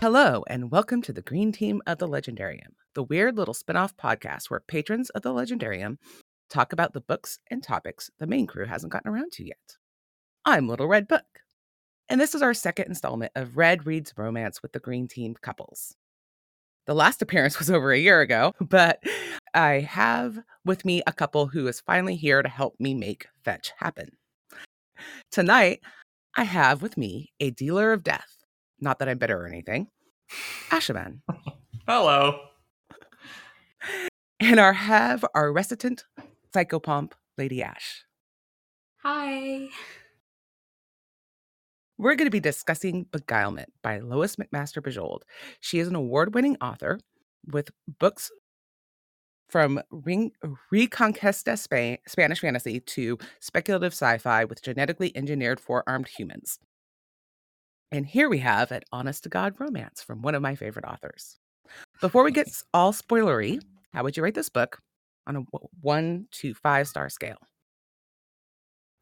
Hello, and welcome to the Green Team of the Legendarium, the weird little spin off podcast where patrons of the Legendarium talk about the books and topics the main crew hasn't gotten around to yet. I'm Little Red Book, and this is our second installment of Red Reads Romance with the Green Team couples. The last appearance was over a year ago, but I have with me a couple who is finally here to help me make fetch happen. Tonight, I have with me a dealer of death. Not that I'm bitter or anything. Ashaman. Hello. And our have our recitant psychopomp, Lady Ash. Hi. We're going to be discussing Beguilement by Lois McMaster Bujold. She is an award winning author with books from Ring- Reconquista Spain, Spanish fantasy to speculative sci fi with genetically engineered four armed humans. And here we have an honest to God romance from one of my favorite authors. Before we get all spoilery, how would you rate this book on a one to five star scale?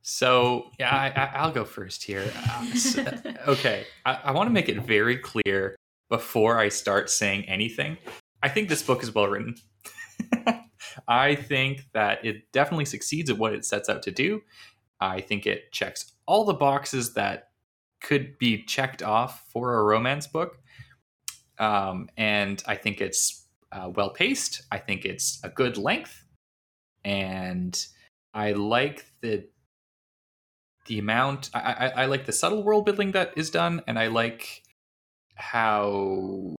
So yeah, I, I, I'll go first here. Uh, s- okay, I, I want to make it very clear before I start saying anything. I think this book is well written. I think that it definitely succeeds at what it sets out to do. I think it checks all the boxes that could be checked off for a romance book. Um, and I think it's uh, well paced. I think it's a good length. And I like the the amount I, I, I like the subtle world building that is done and i like how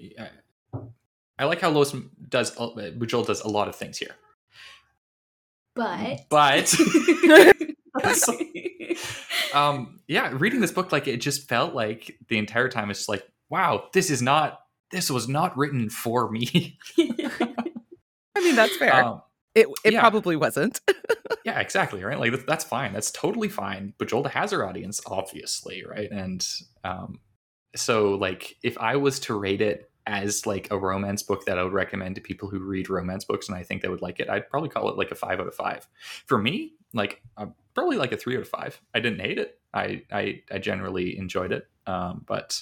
I, I like how Lois does uh, Bujold does a lot of things here But but um yeah reading this book like it just felt like the entire time it's just like wow this is not this was not written for me I mean, that's fair. um, it it yeah. probably wasn't. yeah exactly right like that's fine that's totally fine Bujold has her audience obviously right and um so like if i was to rate it as like a romance book that i would recommend to people who read romance books and i think they would like it i'd probably call it like a five out of five for me like uh, probably like a three out of five i didn't hate it i i, I generally enjoyed it um but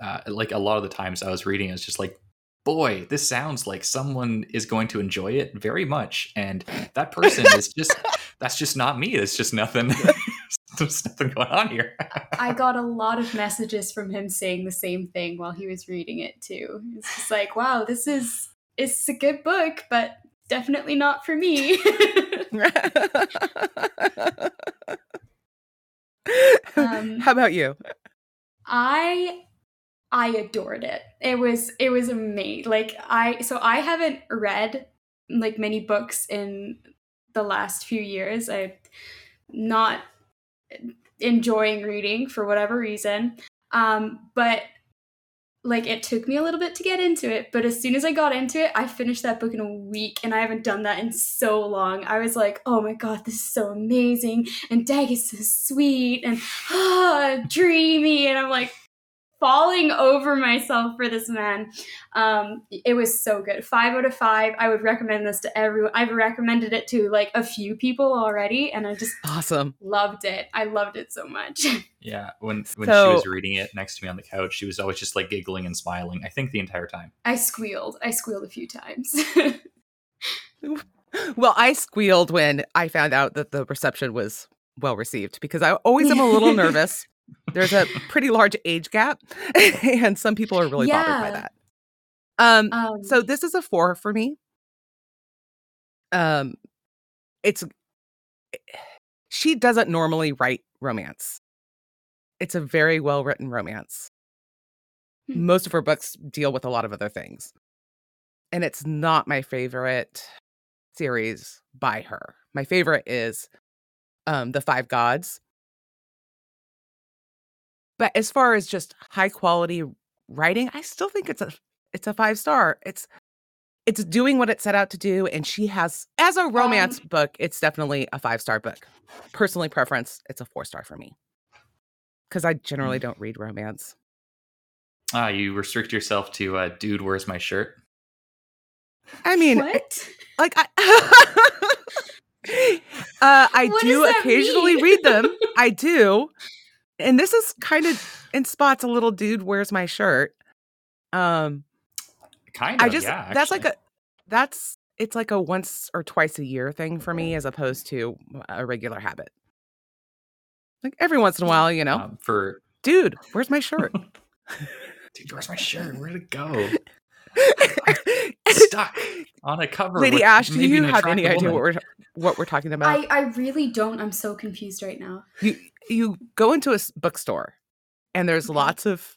uh, like a lot of the times i was reading it's just like boy, this sounds like someone is going to enjoy it very much. And that person is just, that's just not me. There's just nothing, there's nothing going on here. I got a lot of messages from him saying the same thing while he was reading it too. It's just like, wow, this is it's a good book, but definitely not for me. Um, How about you? I I adored it. It was it was amazing. Like I so I haven't read like many books in the last few years. I not enjoying reading for whatever reason. Um but like it took me a little bit to get into it, but as soon as I got into it, I finished that book in a week and I haven't done that in so long. I was like, "Oh my god, this is so amazing." And Dag is so sweet and ah, dreamy and I'm like falling over myself for this man. Um, it was so good. Five out of five. I would recommend this to everyone. I've recommended it to like a few people already, and I just Awesome. loved it. I loved it so much. Yeah. When, when So- she was reading it next to me on the couch, she was always just like giggling and smiling, I think the entire time. I squealed. I squealed a few times. Well, I squealed when I found out that the reception was well received because I always am a little nervous. There's a pretty large age gap, and some people are really bothered by that. Um, um, so this is a four for me. Um, it's she doesn't normally write romance. It's a very well written romance. Hmm. Most of her books deal with a lot of other things, and it's not my favorite series by her. My favorite is um, the Five Gods. But as far as just high quality writing, I still think it's a it's a five star. It's it's doing what it set out to do, and she has as a romance Um, book, it's definitely a five star book. Personally, preference, it's a four star for me because I generally don't read romance. Ah, you restrict yourself to uh, dude, where's my shirt? I mean, what? like I, uh, I What do occasionally mean? read them. I do, and this is kind of in spots a little dude wears my shirt. Um Kind of. I just yeah, that's like a that's it's like a once or twice a year thing for me as opposed to a regular habit. Like every once in a while, you know, um, for dude, where's my shirt? dude, where's my shirt? Where'd it go? Stuck on a cover. Lady with Ash, do you have any attractive idea what we're what we're talking about? I, I really don't. I'm so confused right now. you you go into a bookstore and there's Okay. lots of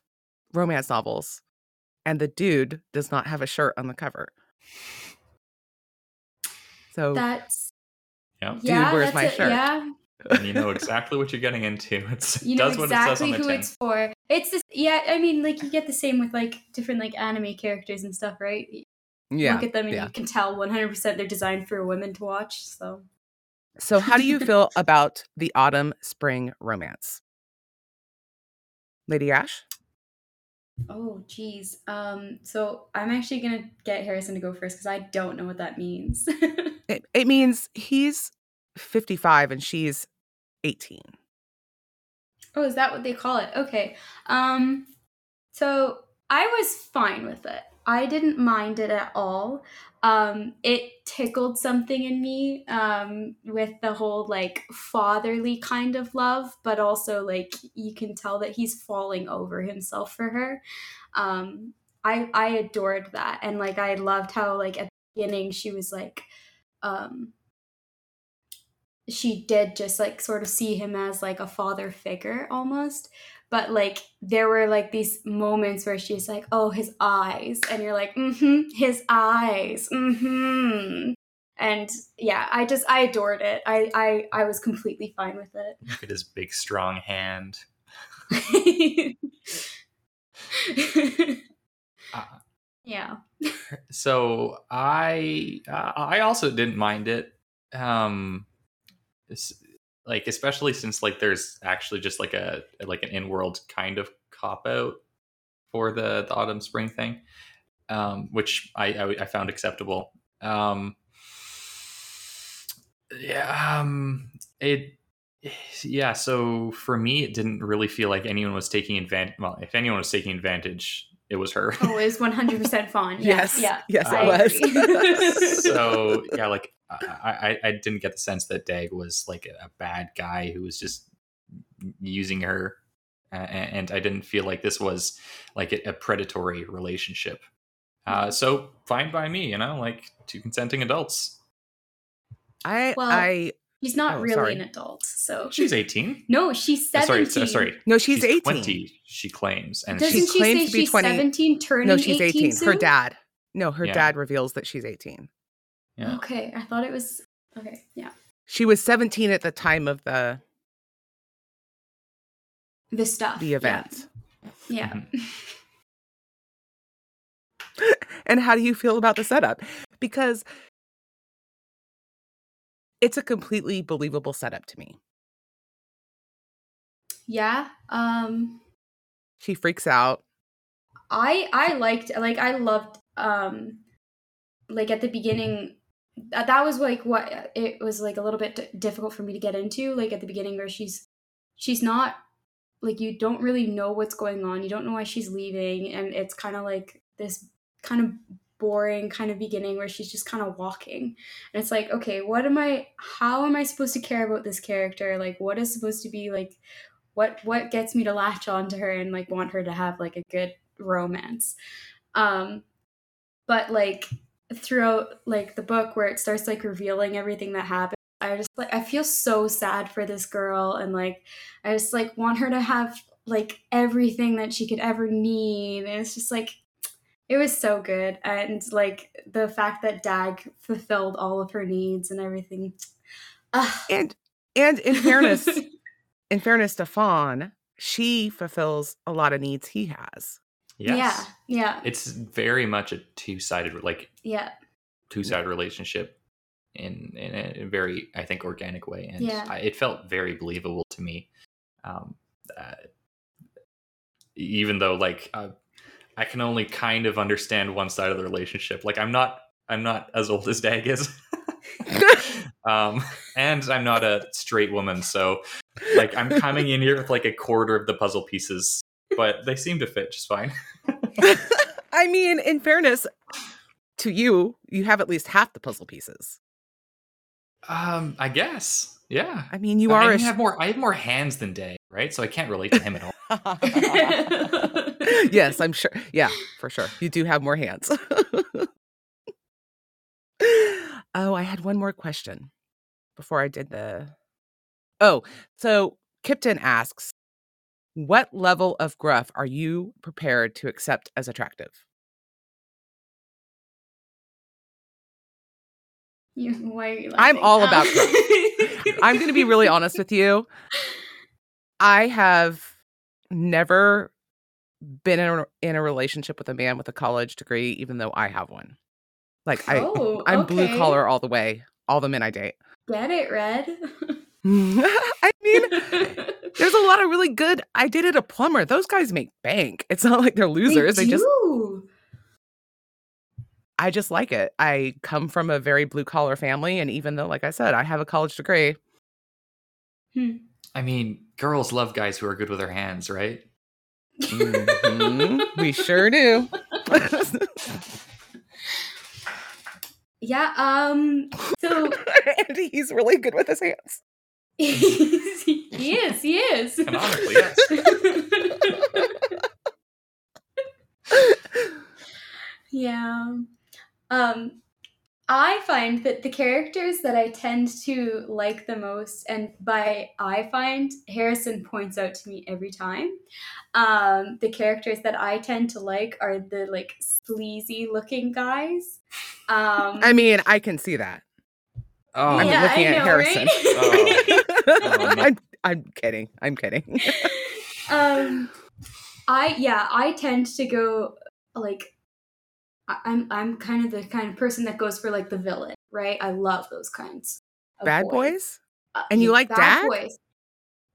romance novels and the dude does not have a shirt on the cover. So That's Yeah. Dude, yeah. where's my it, shirt? Yeah, And you know exactly what you're getting into. It's, you know does what it says on exactly the who tin. it's for. It's just yeah. I mean, like you get the same with like different like anime characters and stuff, right? Yeah. Look at them and yeah. you can tell 100 percent they're designed for women to watch. So So how do you feel about the autumn spring romance? Lady Ash? oh geez. Um. So I'm actually gonna get Harrison to go first because I don't know what that means. It, it means he's 55 and she's 18. Oh, is that what they call it? Okay. Um so I was fine with it. I didn't mind it at all. Um it tickled something in me um with the whole like fatherly kind of love, but also like you can tell that he's falling over himself for her. Um I I adored that and like I loved how like at the beginning she was like um she did just like sort of see him as like a father figure almost but like there were like these moments where she's like oh his eyes and you're like mm-hmm his eyes mm-hmm and yeah i just i adored it i i, I was completely fine with Look at his big, strong hand. Uh, yeah so I uh, I also didn't mind it. Um, like especially since like there's actually just like a like an in-world kind of cop out for the the autumn spring thing, um, which I, I I found acceptable. Um, yeah, um, it yeah. So for me, it didn't really feel like anyone was taking advantage. Well, if anyone was taking advantage, it was her. oh it was 100% fun yeah, Yes. yeah Yes, it I was. so yeah, like I, I I didn't get the sense that Dag was like a bad guy who was just using her, uh, and I didn't feel like this was like a, a predatory relationship. Uh, so fine by me, you know, like two consenting adults. I Well, I He's not Oh, really sorry. an adult, so She's eighteen. no, she's Uh, seventeen. sorry, sorry. no, she's, 18. twenty. She claims, and Doesn't She she, claims say to be she's 20 seventeen, turning No, she's 18? 18. Her dad. No, her Yeah. dad reveals that she's 18. Yeah. Okay, I thought it was okay. Yeah, She was 17 at the time of the the stuff. the event. Yeah. Mhm. and how do you feel about the setup? Because it's a completely believable setup to me. yeah. Um, She freaks out. I I liked like I loved um, like at the beginning. That that was like what it was like a little bit d- difficult for me to get into. Like at the beginning, where she's she's not like you don't really know what's going on. You don't know why she's leaving, and it's kind of like this kind of boring kind of beginning where she's just kind of walking and it's like okay what am i how am i supposed to care about this character like what is supposed to be like what what gets me to latch on to her and like want her to have like a good romance um but like throughout like the book where it starts like revealing everything that happened i just like i feel so sad for this girl and like i just like want her to have like everything that she could ever need and it's just like it was so good and like the fact that dag fulfilled all of her needs and everything Ah. And and in fairness, in fairness to Fawn, she fulfills a lot of needs he has. Yes. yeah yeah It's very much a two-sided, like yeah two-sided relationship in in a very I think organic way, and Yeah. I, it felt very believable to me. Um, uh, even though like uh, I can only kind of understand one side of the relationship. Like I'm not I'm not as old as Dag is. um, and I'm not a straight woman, so like I'm coming in here with like a quarter of the puzzle pieces but they seem to fit just fine. I mean, in fairness to you, you have at least half the puzzle pieces. Um, I guess. Yeah. I mean, you I are mean, a I have more. I have more hands than Dag, right? So I can't relate to him at all. yes, I'm sure. Yeah, for sure. You do have more hands. oh, I had one more question before I did the. Oh, so Kipton asks, what level of gruff are you prepared to accept as attractive? You, why are you I'm all uh, about gruff. I'm going to be really honest with you. I have never been in a, in a relationship with a man with a college degree, even though I have one. Like I, Oh, I'm blue collar all the way. All the men I date. Get it, Red? I mean, there's a lot of really good. I did dated a plumber. Those guys make bank. It's not like they're losers. They, just, do. I just like it. I come from a very blue collar family, and even though, like I said, I have a college degree, I mean, girls love guys who are good with their hands, right? Mhm, we sure do. Yeah. Um. So and he's really good with his hands. he is. He is. Canonically, yes. yeah. Um. I find that the characters that I tend to like the most, and by I find, Harrison points out to me every time. Um, the characters that I tend to like are the like sleazy looking guys. Um, I mean, I can see that. Oh, I'm yeah, looking I at know, Harrison. right? Oh, no. I'm I'm kidding. I'm kidding. um i yeah i tend to go like I- i'm i'm kind of the kind of person that goes for like the villain right i love those kinds of Bad boys? Uh, And you like bad Dag? boys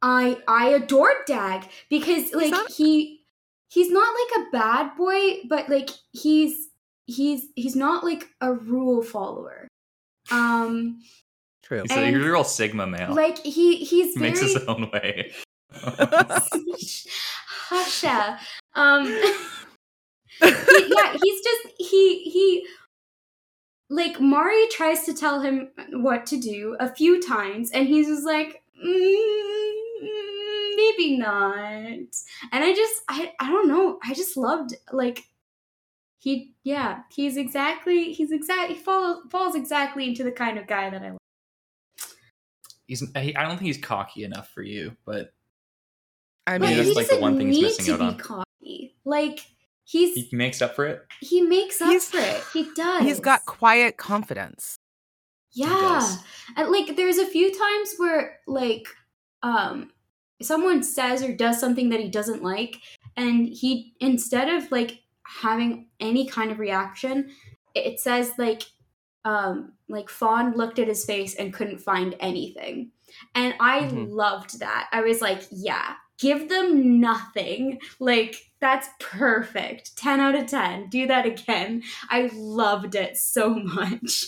i i adored dag because like not- he he's not like a bad boy but like he's he's he's not like a rule follower um True. He's a And- real Sigma male. like he he's he very makes his own way. Husha. Um he- yeah, he's just he he like Mari tries to tell him what to do a few times and he's just like mm, maybe not. And I just I I don't know. I just loved like he yeah, he's exactly he's exact he follows falls exactly into the kind of guy that I like. he's. I I don't think he's cocky enough for you, but I mean, mean, that's like the one thing he's missing out be on. cocky. Like he's he makes up for it. he makes up He's- for it. He does. he's got quiet confidence. yeah. And like there's a few times where like um someone says or does something that he doesn't like and he instead of like having any kind of reaction, it says like um like Fawn looked at his face and couldn't find anything. And I Mhm. loved that. I was like, yeah, give them nothing. Like that's perfect. 10 out of 10. Do that again. I loved it so much.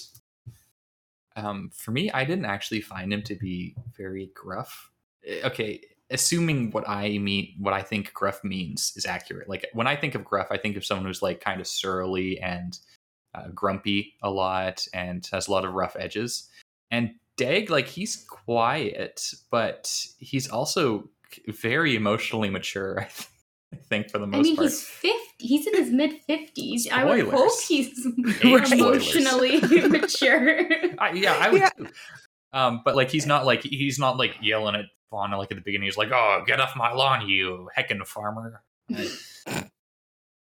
Um, for me, I didn't actually find him to be very gruff. Eh, Okay, assuming what I mean, what I think gruff means is accurate. Like when I think of gruff, I think of someone who's like kind of surly and uh, grumpy a lot and has a lot of rough edges. And Dag, like he's quiet, but he's also very emotionally mature. I, th- I think for the most part. I mean, part. he's 50. He's in his mid 50s. I would hope he's Age emotionally mature. I, yeah, I would Yeah. too. Um, but like he's not like he's not like yelling at Fauna like at the beginning. He's like, "Oh, get off my lawn, you heckin' farmer! Like,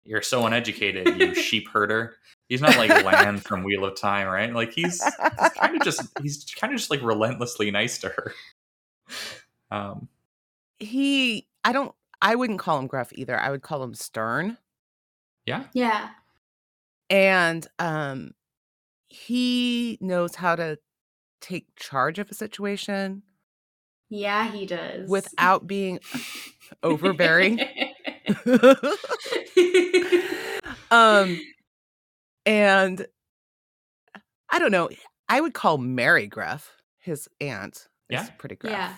You're so uneducated, you sheep herder." He's not like Lan from Wheel of Time, right? Like he's, he's kind of just he's kind of just like relentlessly nice to her. Um, he, I don't, I wouldn't call him gruff either. I would call him stern. yeah, yeah. And um, he knows how to take charge of a situation Yeah, he does. without being overbearing. um, and I don't know. I would call Mari gruff, his aunt. is Yeah? pretty gruff. yeah.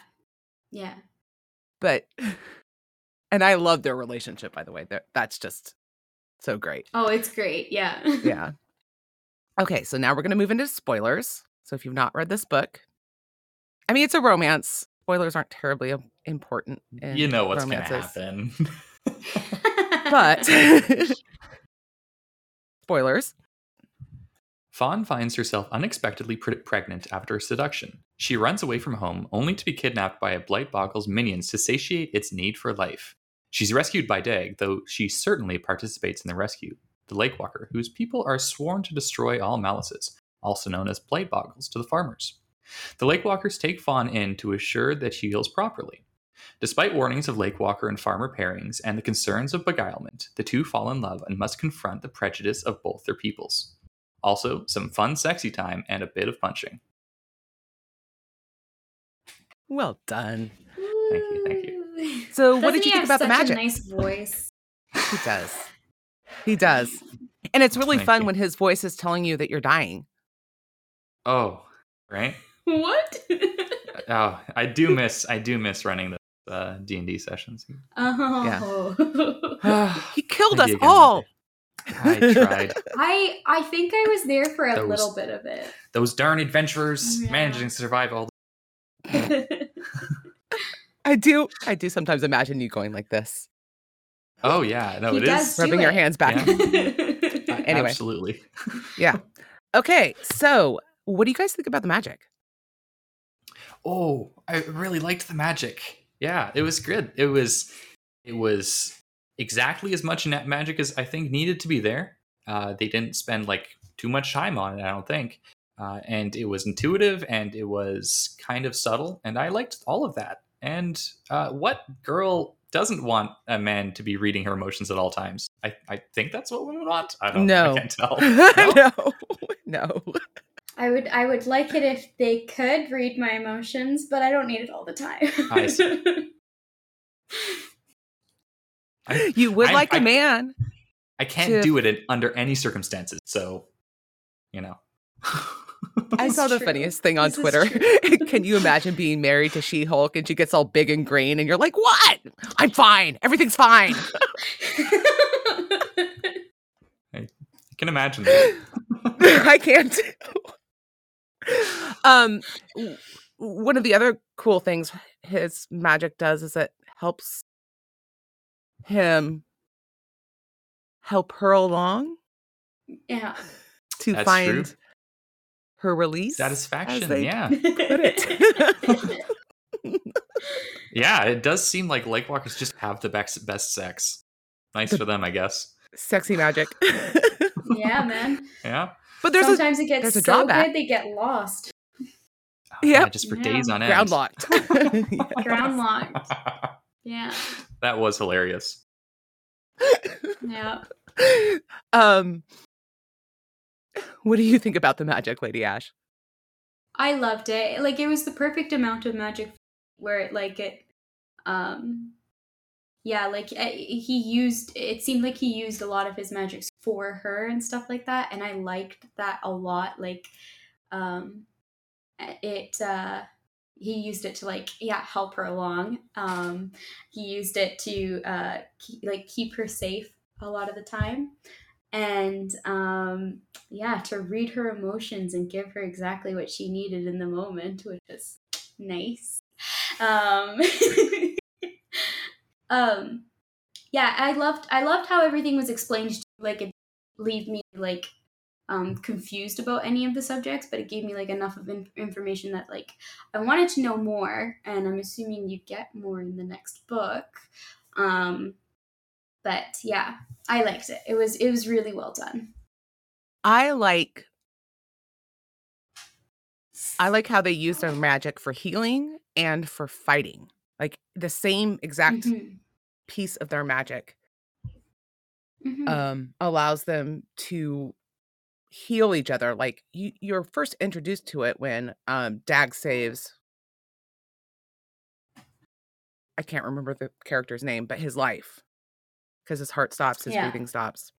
Yeah. but and I love their relationship, by the way. They're, that's just so great. Oh, it's great. Yeah. Yeah. Okay, so now we're going to move into spoilers. So if you've not read this book, I mean, it's a romance. Spoilers aren't terribly important. In you know what's going to happen. But spoilers. Fawn finds herself unexpectedly pre- pregnant after a seduction. She runs away from home only to be kidnapped by a Blight Bogle's minions to satiate its need for life. She's rescued by Dag, though she certainly participates in the rescue. The Lake Walker, whose people are sworn to destroy all malices, also known as Blight Bogles to the farmers. The Lake Walkers take Fawn in to assure that she heals properly. Despite warnings of Lake Walker and Farmer pairings and the concerns of beguilement, the two fall in love and must confront the prejudice of both their peoples. Also, some fun, sexy time and a bit of punching. Well done. Thank you, thank you. So, what did you think about the magic? A nice voice. He does. He does. And it's really Thank fun you. when his voice is telling you that you're dying. Oh, right. What? Oh, I do miss I do miss running the uh, D and D sessions. oh. He killed us all. I tried. I I think I was there for a Those- little bit of it. Those darn adventurers Yeah. managing to survive all. The- I do. I do sometimes imagine you going like this, oh yeah, no, He it does is Do rubbing your hands back. Yeah. Anyway. Absolutely. yeah. Okay. So, what do you guys think about the magic? Oh, I really liked the magic. Yeah, it was good. It was it was exactly as much net magic as I think needed to be there. Uh, they didn't spend like too much time on it, I don't think. Uh, and it was intuitive and it was kind of subtle, and I liked all of that. And uh, what girl doesn't want a man to be reading her emotions at all times? I, I think that's what women want. I don't No. I can't tell. no. No. I would I would like it if they could read my emotions, but I don't need it all the time. I see. I, You would I- like a I- man. I can't to- do it in, under any circumstances. So, you know. I saw the true. funniest thing on This Twitter. Can you imagine being married to She Hulk and she gets all big and green and you're like, what? I'm fine. Everything's fine. I can imagine that. I can't. Um, one of the other cool things his magic does is it helps him help her along yeah. to That's find true. her release. Satisfaction. Yeah. Put it. Yeah, it does seem like Lake Walkers just have the best, best sex. Nice The- for them, I guess. Sexy magic. yeah, man. Yeah. But there's a Sometimes it gets there's a so drawback. good they get lost. Oh, Yep. just for Yeah. days on end. ground locked. Ground locked. Yeah. that was hilarious. Yeah. um, what do you think about the magic, Lady Ash? I loved it. Like it was the perfect amount of magic where it like it um yeah, like eh, he used it seemed like he used a lot of his magics for her and stuff like that and I liked that a lot like um it uh he used it to like yeah help her along um he used it to uh keep, like keep her safe a lot of the time and um yeah to read her emotions and give her exactly what she needed in the moment which is nice. Um um yeah i loved i loved how everything was explained to like it leave me like um confused about any of the subjects but it gave me like enough of in- information that like i wanted to know more and i'm assuming you get more in the next book um but yeah i liked it it was it was really well done I like I like how they use their magic for healing and for fighting. Like the same exact Mhm. piece of their magic Mhm. um allows them to heal each other. Like you you're first introduced to it when um Dag saves I can't remember the character's name, but his life. Because his heart stops, his Yeah. breathing stops.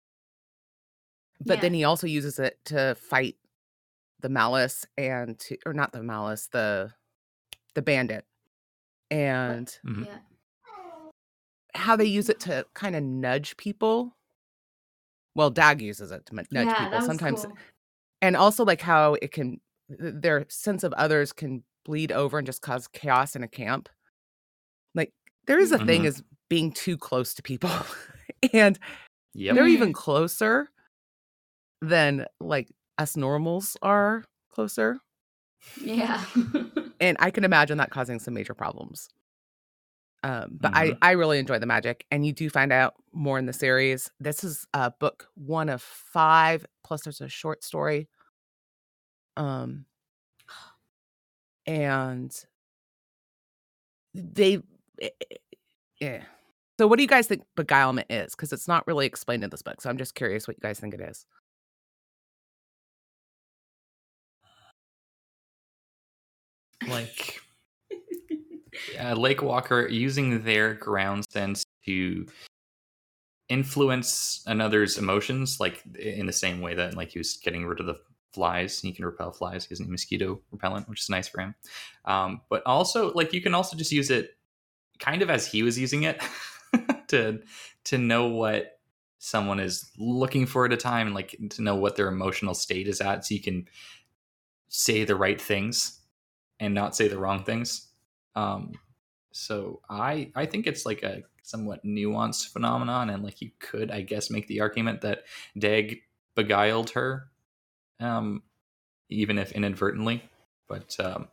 But Yeah. then he also uses it to fight the malice and to or not the malice, the the bandit. And Mhm. yeah how they use it to kind of nudge people. Well, Dag uses it to nudge yeah, people that was sometimes, cool. and also like how it can their sense of others can bleed over and just cause chaos in a camp. Like there is a thing Mhm. as being too close to people, and Yep. they're even closer than like us normals are closer. Yeah. and I can imagine that causing some major problems. Um, but Mhm. I I really enjoy the magic, and you do find out more in the series. This is uh, book one of five, plus there's a short story. Um, and they, eh, eh, yeah. So, what do you guys think beguilement is? Because it's not really explained in this book. So, I'm just curious what you guys think it is. like uh, Lake Walker using their ground sense to influence another's emotions, like in the same way that like he was getting rid of the flies. He can repel flies. He has mosquito repellent, which is nice for him. Um, but also, like you can also just use it kind of as he was using it to to know what someone is looking for at a time, and like to know what their emotional state is at, so you can say the right things and not say the wrong things. Um, so I I think it's like a somewhat nuanced phenomenon, and like you could I guess make the argument that Dag beguiled her, um, even if inadvertently. But um,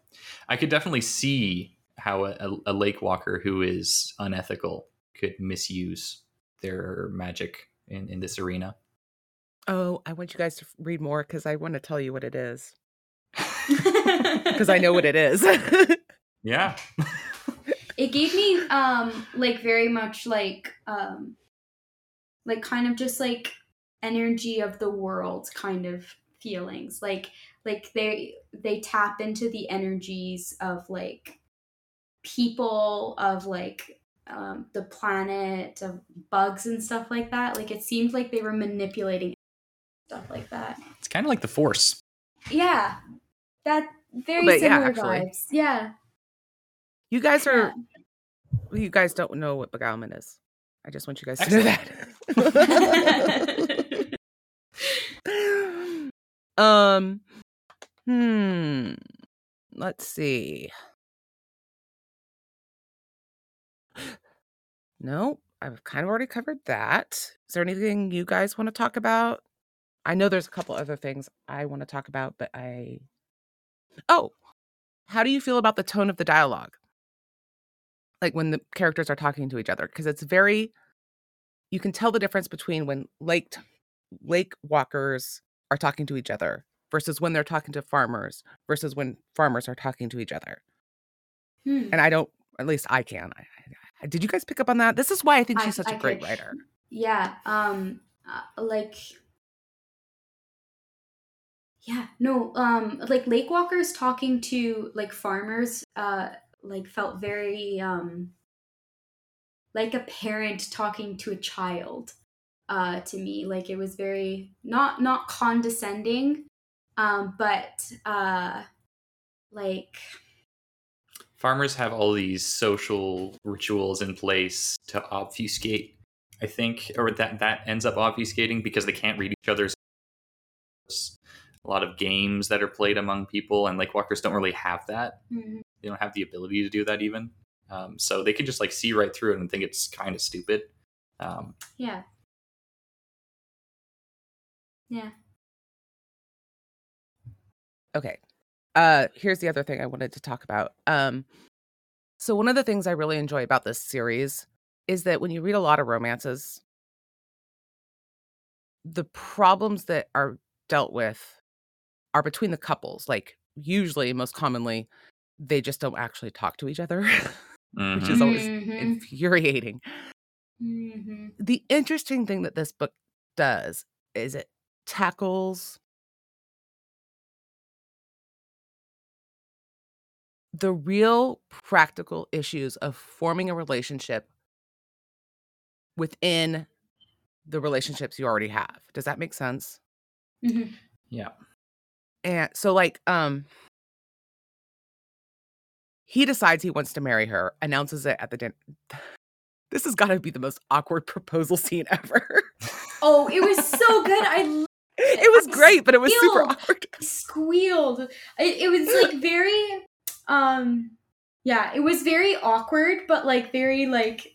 I could definitely see how a, a lake walker who is unethical could misuse their magic in, in this arena. Oh, I want you guys to read more because I want to tell you what it is. Because I know what it is. yeah. it gave me um like very much like um like kind of just like energy of the world kind of feelings. Like like they they tap into the energies of like people of like um, the planet of bugs and stuff like that. Like it seemed like they were manipulating stuff like that. It's kind of like the force. yeah. That very bit, yeah, similar vibes. Yeah you guys yeah. are, you guys don't know what beguilement is. I just want you guys to know that. um, hmm. Let's see. No, I've kind of already covered that. Is there anything you guys want to talk about? I know there's a couple other things I want to talk about, but I. Oh, how do you feel about the tone of the dialogue? Like when the characters are talking to each other, because it's very. You can tell the difference between when lake lake walkers are talking to each other versus when they're talking to farmers versus when farmers are talking to each other. Hmm. And I don't, at least I can. I, I, did you guys pick up on that? This is why I think I- she's such a I great could. writer. yeah um uh, like yeah no um like lake walkers talking to like farmers uh like felt very um like a parent talking to a child uh to me. Like it was very not not condescending um but uh like farmers have all these social rituals in place to obfuscate i think or that that ends up obfuscating because they can't read each other's a lot of games that are played among people and lake walkers don't really have that mhm. they don't have the ability to do that even um, so they can just like see right through it and think it's kind of stupid um, yeah yeah Okay. Uh here's the other thing I wanted to talk about. Um so one of the things I really enjoy about this series is that when you read a lot of romances the problems that are dealt with are between the couples. Like usually most commonly they just don't actually talk to each other, which mhm. is always Mhm. infuriating. Mhm. The interesting thing that this book does is it tackles the real practical issues of forming a relationship within the relationships you already have. Does that make sense? Mhm. yeah And so like um he decides he wants to marry her, announces it at the din- this has got to be the most awkward proposal scene ever. Oh, it was so good. I it was I great, but it was super squealed. awkward. squealed. It, it was like very, um, yeah, it was very awkward, but like very like.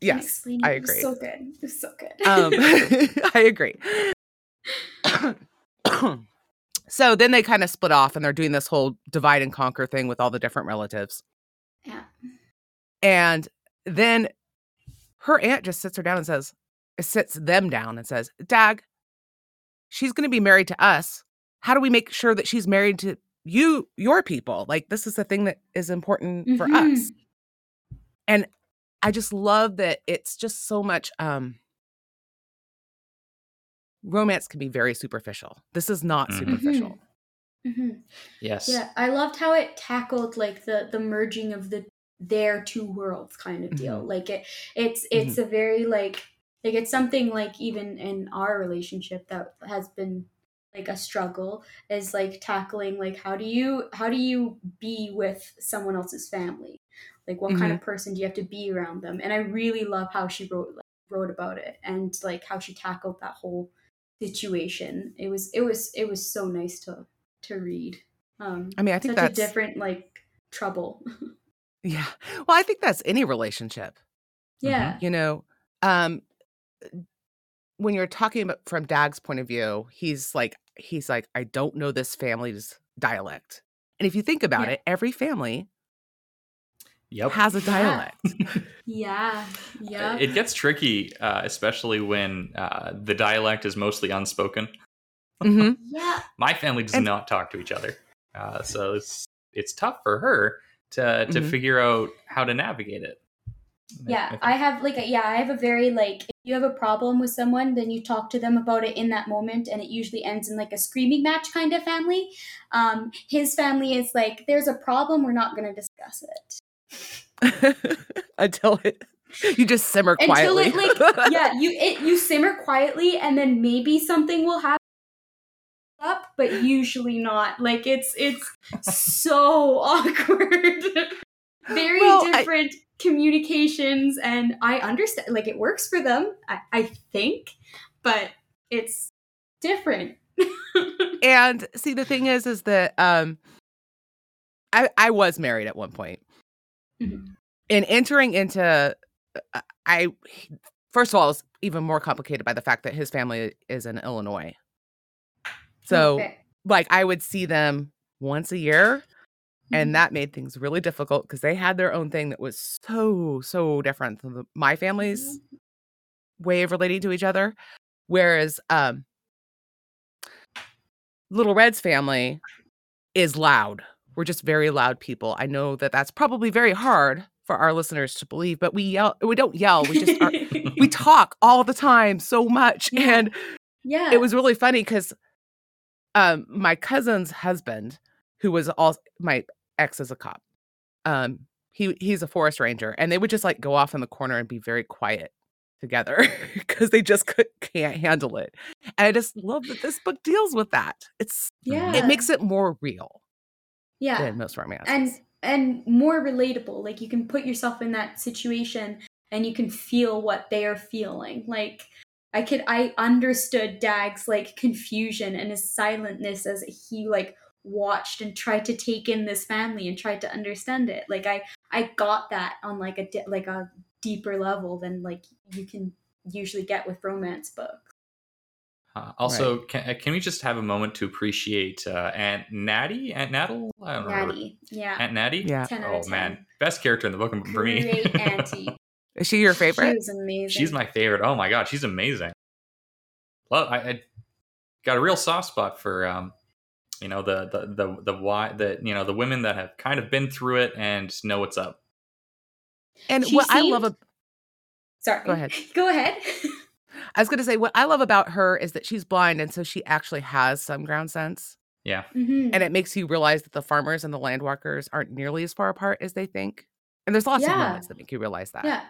Yes, it. I It was agree. so good. It was so good. Um, I agree. so then they kind of split off and they're doing this whole divide and conquer thing with all the different relatives. yeah. And then her aunt just sits her down and says, sits them down and says, Dag, she's going to be married to us. How do we make sure that she's married to you, your people? Like, this is the thing that is important for Mhm. us. And I just love that it's just so much, um, romance can be very superficial. This is not Mhm. superficial. hmm Yes. Yeah, I loved how it tackled like the the merging of the their two worlds kind of deal. Mhm. Like it, it's it's a very like like it's something like even in our relationship that has been like a struggle is like tackling like how do you how do you be with someone else's family like what kind of person do you have to be around them and i really love how she wrote like, wrote about it and like how she tackled that whole situation it was it was it was so nice to to read um I mean, I think such that's a different like trouble yeah. Well, I think that's any relationship. yeah you know um when you're talking about from dag's point of view he's like he's like i don't know this family's dialect and if you think about Yeah. it every family Yep. has a dialect yeah yeah It gets tricky, uh, especially when uh, the dialect is mostly unspoken. Mhm. yeah My family does And- not talk to each other, uh, so it's it's tough for her to to Mhm. figure out how to navigate it. yeah i have like a, yeah i have a very like if you have a problem with someone then you talk to them about it in that moment and it usually ends in like a screaming match kind of family um his family is like there's a problem we're not going to discuss it until it you just simmer Until quietly. it, like, yeah you it you simmer quietly and then maybe something will happen up but usually not. Like it's it's so awkward. Very Well, I- different communications and i understand like it works for them i, I think but it's different. And see the thing is is that um i i was married at one point Mhm. in entering into uh, i first of all it's even more complicated by the fact that his family is in illinois. So Okay. like i would see them once a year and that made things really difficult because they had their own thing that was so so different than the, my family's way of relating to each other. Whereas um little red's family is loud we're just very loud people. I know that that's probably very hard for our listeners to believe but we yell we don't yell we just are we talk all the time so much Yeah. and yeah. it was really funny because um my cousin's husband who was all my ex is a cop um he he's a forest ranger and they would just like go off in the corner and be very quiet together because they just could, can't handle it and i just love that this book deals with that. It's yeah. it makes it more real yeah. than most romances and and more relatable like you can put yourself in that situation and you can feel what they are feeling. Like i could i understood dag's like confusion and his silentness as he like watched and tried to take in this family and tried to understand it. Like i i got that on like a di- like a deeper level than like you can usually get with romance books Uh, also, can, uh, can we just have a moment to appreciate uh, Aunt Nattie? Aunt Nattle? I don't remember. natty yeah Aunt Nattie? yeah 10 out Oh 10 man, best character in the book for me. great auntie is she your favorite was amazing She's my favorite. Oh my god, she's amazing. Love. I, I got a real soft spot for um, you know the the the the why the you know the women that have kind of been through it and know what's up. and She what i love a sorry Go ahead. go ahead i was going to say what i love about her is that she's blind and so she actually has some ground sense Yeah, Mhm. and it makes you realize that the farmers and the landwalkers aren't nearly as far apart as they think. And there's lots of moments that make you realize that. Yeah.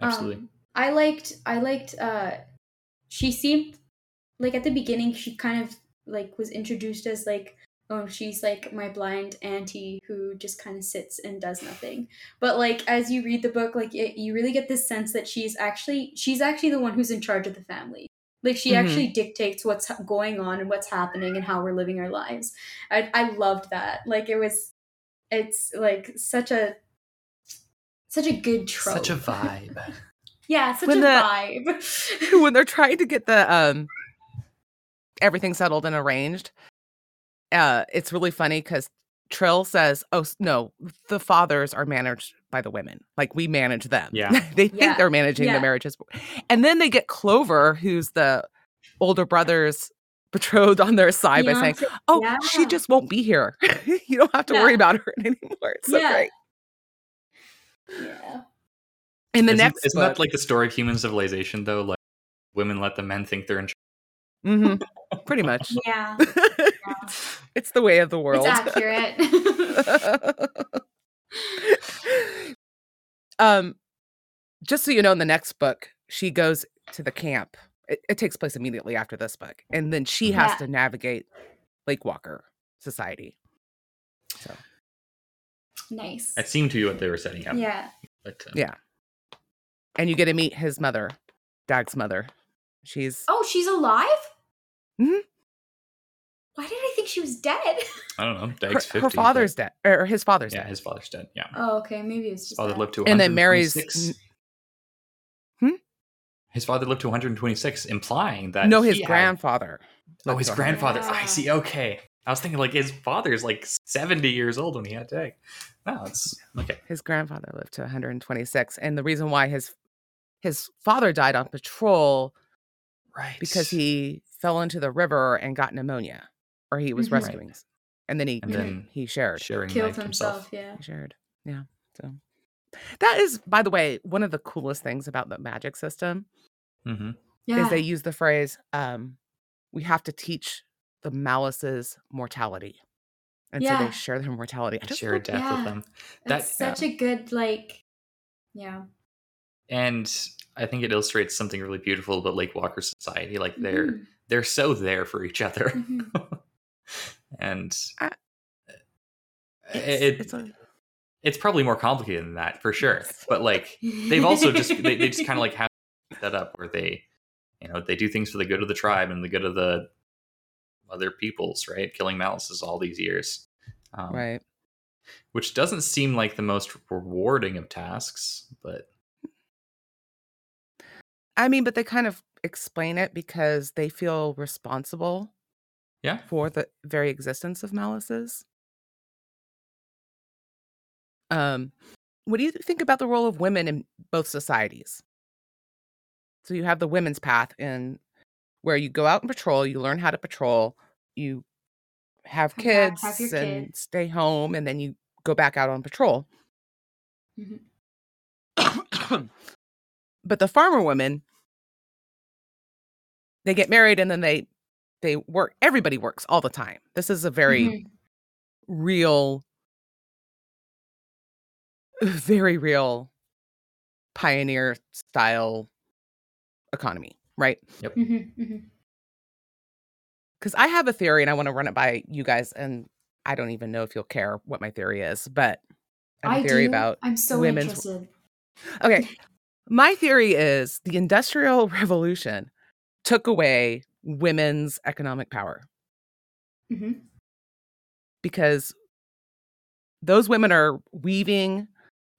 absolutely. Um, I liked I liked uh she seemed like at the beginning she kind of like was introduced as like oh, she's like my blind auntie who just kind of sits and does nothing. But like as you read the book, like it, you really get this sense that she's actually she's actually the one who's in charge of the family. Like she Mhm. actually dictates what's going on and what's happening and how we're living our lives. I I loved that. Like it was, it's like such a such a good trope. Such a vibe. yeah, such When a the- vibe. when they're trying to get the um everything settled and arranged uh it's really funny because trill says oh no the fathers are managed by the women like we manage them Yeah. they think Yeah. they're managing Yeah. the marriages and then they get clover who's the older brother's betrothed on their side by saying oh yeah. she just won't be here you don't have to worry about her anymore it's so Yeah. great yeah. in the isn't, next isn't book, that like the story of human civilization though? Like women let the men think they're in charge. Mhm, pretty much Yeah. it's the way of the world It's accurate. um just so you know in the next book she goes to the camp it, it takes place immediately after this book and then she has Yeah. to navigate lake walker society so nice. That seemed to be what they were setting up. Yeah. But uh, yeah and you get to meet his mother dag's mother she's Oh, she's alive? Mhm. Why did I think she was dead? I don't know. her, Dag's 50. her father's dead or his father's Yeah, dead his father's dead. Yeah. Oh, okay. Maybe it's His just father that. lived to And then marries 126. Hmm? His father lived to 126, implying that no his he had- grandfather Oh, his grandfather. Yeah. I see. Okay. I was thinking like his father's like 70 years old when he had Dag. No, it's okay. his grandfather lived to 126 and the reason why his his father died on patrol Right. because he fell into the river and got pneumonia or he was Mhm. Rescuing s- and then he and then he shared sharing killed knifed himself. Yeah. he shared yeah so that is by the way one of the coolest things about the magic system hmm Yeah. is they use the phrase um we have to teach the malices mortality and so they share their mortality I just Share love- death yeah. with them. That's that- such a good like. Yeah. And I think it illustrates something really beautiful about Lake Walker society. Like they're Mhm. they're so there for each other. Mhm. and I- it, it's, it's a, it's probably more complicated than that for sure. Yes. But like they've also just they, they just kind of like have that up where they you know they do things for the good of the tribe and the good of the other peoples right killing malices all these years um, right which doesn't seem like the most rewarding of tasks but i mean but they kind of explain it because they feel responsible yeah for the very existence of malices. Um, what do you think about the role of women in both societies? So you have the women's path in where you go out and patrol, you learn how to patrol, you have kids have and kids. stay home, and then you go back out on patrol. Mhm. but the farmer women, they get married and then they they work. Everybody works all the time. This is a very Mhm. real very real pioneer style economy right mhm. because i have a theory and i want to run it by you guys and i don't even know if you'll care what my theory is but i have a I theory do. about I'm so women's- interested. okay my theory is the industrial revolution took away women's economic power Mhm. because those women are weaving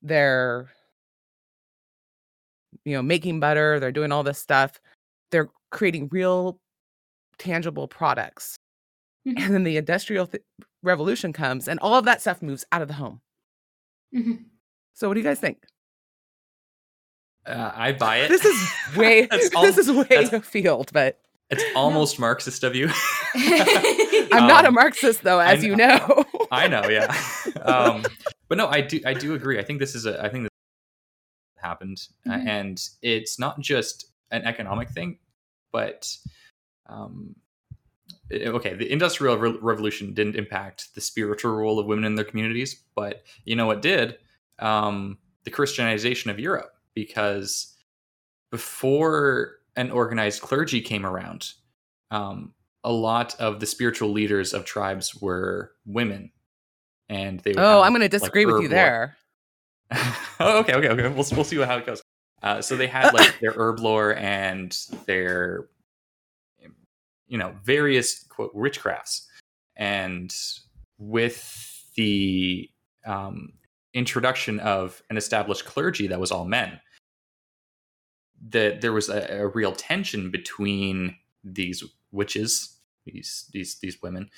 they're you know making butter they're doing all this stuff they're creating real tangible products Mhm. and then the industrial th- revolution comes and all of that stuff moves out of the home Mhm. so what do you guys think uh, i buy it this is way That's al- this is way that's- afield but it's almost marxist of you i'm not a Um, marxist though I as you know- know I know, yeah. um, but no, I do. I do agree. I think this is a. I think this happened, uh, Mhm. and it's not just an economic thing, but um, okay, the industrial Re- revolution didn't impact the spiritual role of women in their communities, but you know what did? Um, the Christianization of Europe, because before an organized clergy came around, um, a lot of the spiritual leaders of tribes were women, and they. Oh, I'm going to like, disagree with you there. oh, okay, okay, okay. We'll we'll see how it goes. Uh, so they had like their herb lore and their, you know, various quote witchcrafts, and with the um, introduction of an established clergy that was all men, that there was a, a real tension between these witches, these these these women,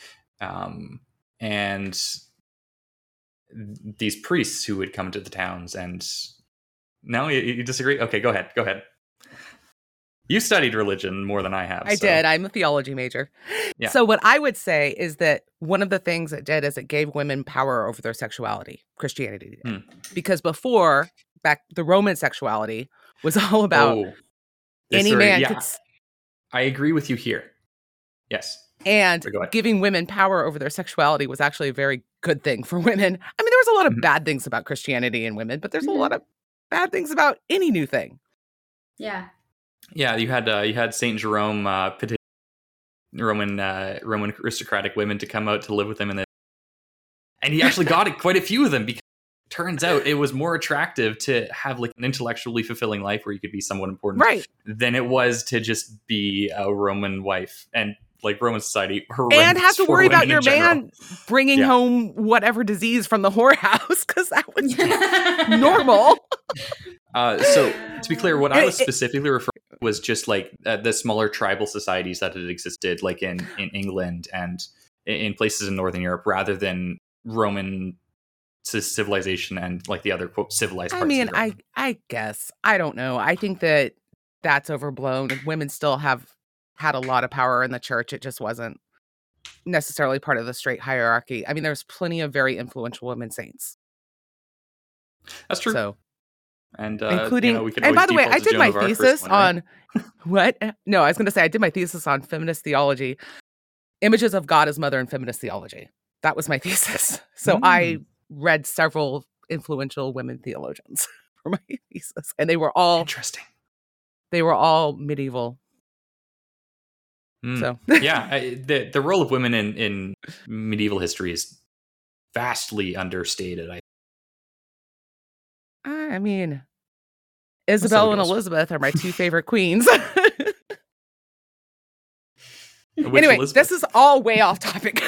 um, and these priests who would come to the towns and no you, you disagree okay go ahead go ahead you studied religion more than i have I so- did. I'm a theology major. Yeah. So what I would say is that one of the things it did is it gave women power over their sexuality. Christianity did. Hmm. Because before, back the Roman sexuality was all about Oh, any very- man yeah, could s- i agree with you here yes and giving women power over their sexuality was actually a very good thing for women. I mean, there was a lot of Mhm. bad things about Christianity and women, but there's Mhm. a lot of bad things about any new thing. Yeah. yeah you had uh, you had saint jerome uh, petition roman uh, roman aristocratic women to come out to live with him in the and he actually got it quite a few of them because turns out it was more attractive to have like an intellectually fulfilling life where you could be somewhat important Right. than it was to just be a Roman wife and like Roman society. and horrendous have to worry about your man bringing Yeah. home whatever disease from the whorehouse because that was normal. Uh, so to be clear, what I It- was it- specifically referring to was just like uh, the smaller tribal societies that had existed, like in in England and in, in places in Northern Europe, rather than Roman ci- civilization and like the other quote civilized. I mean, I I guess I don't know. I think that that's overblown. Women still have had a lot of power in the church. It just wasn't necessarily part of the straight hierarchy. I mean, there's plenty of very influential women saints. that's true. So, and uh, including you know, and by the way, I did Joan my of Arc for thesis right? on what? No, I was going to say I did my thesis on feminist theology, images of God as mother in feminist theology. That was my thesis. So I Mm. Read several influential women theologians for my thesis, and they were all Interesting. they were all medieval. Mm. So yeah, I, the the role of women in in medieval history is vastly understated. I I mean, Isabel and. Elizabeth are my two favorite queens. Anyway, Elizabeth? this is all way off topic.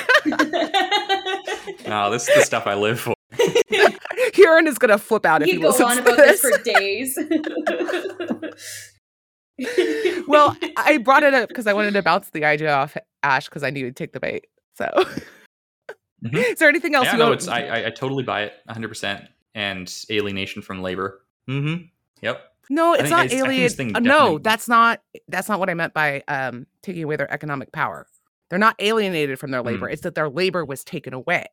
No, this is the stuff I live for. Huron is gonna flip out if you he could go listens on to about this. this for days. well, I brought it up because I wanted to bounce the idea off Ash because I knew you'd take the bait. So, Mhm. is there anything else? yeah, you no, it's I, I I totally buy it 100. percent And alienation from labor. Mm-hmm. Yep. no, it's think not it's- I think alien. uh, no, that's not. That's not what I meant by um taking away their economic power. They're not alienated from their labor. Hmm. It's that their labor was taken away.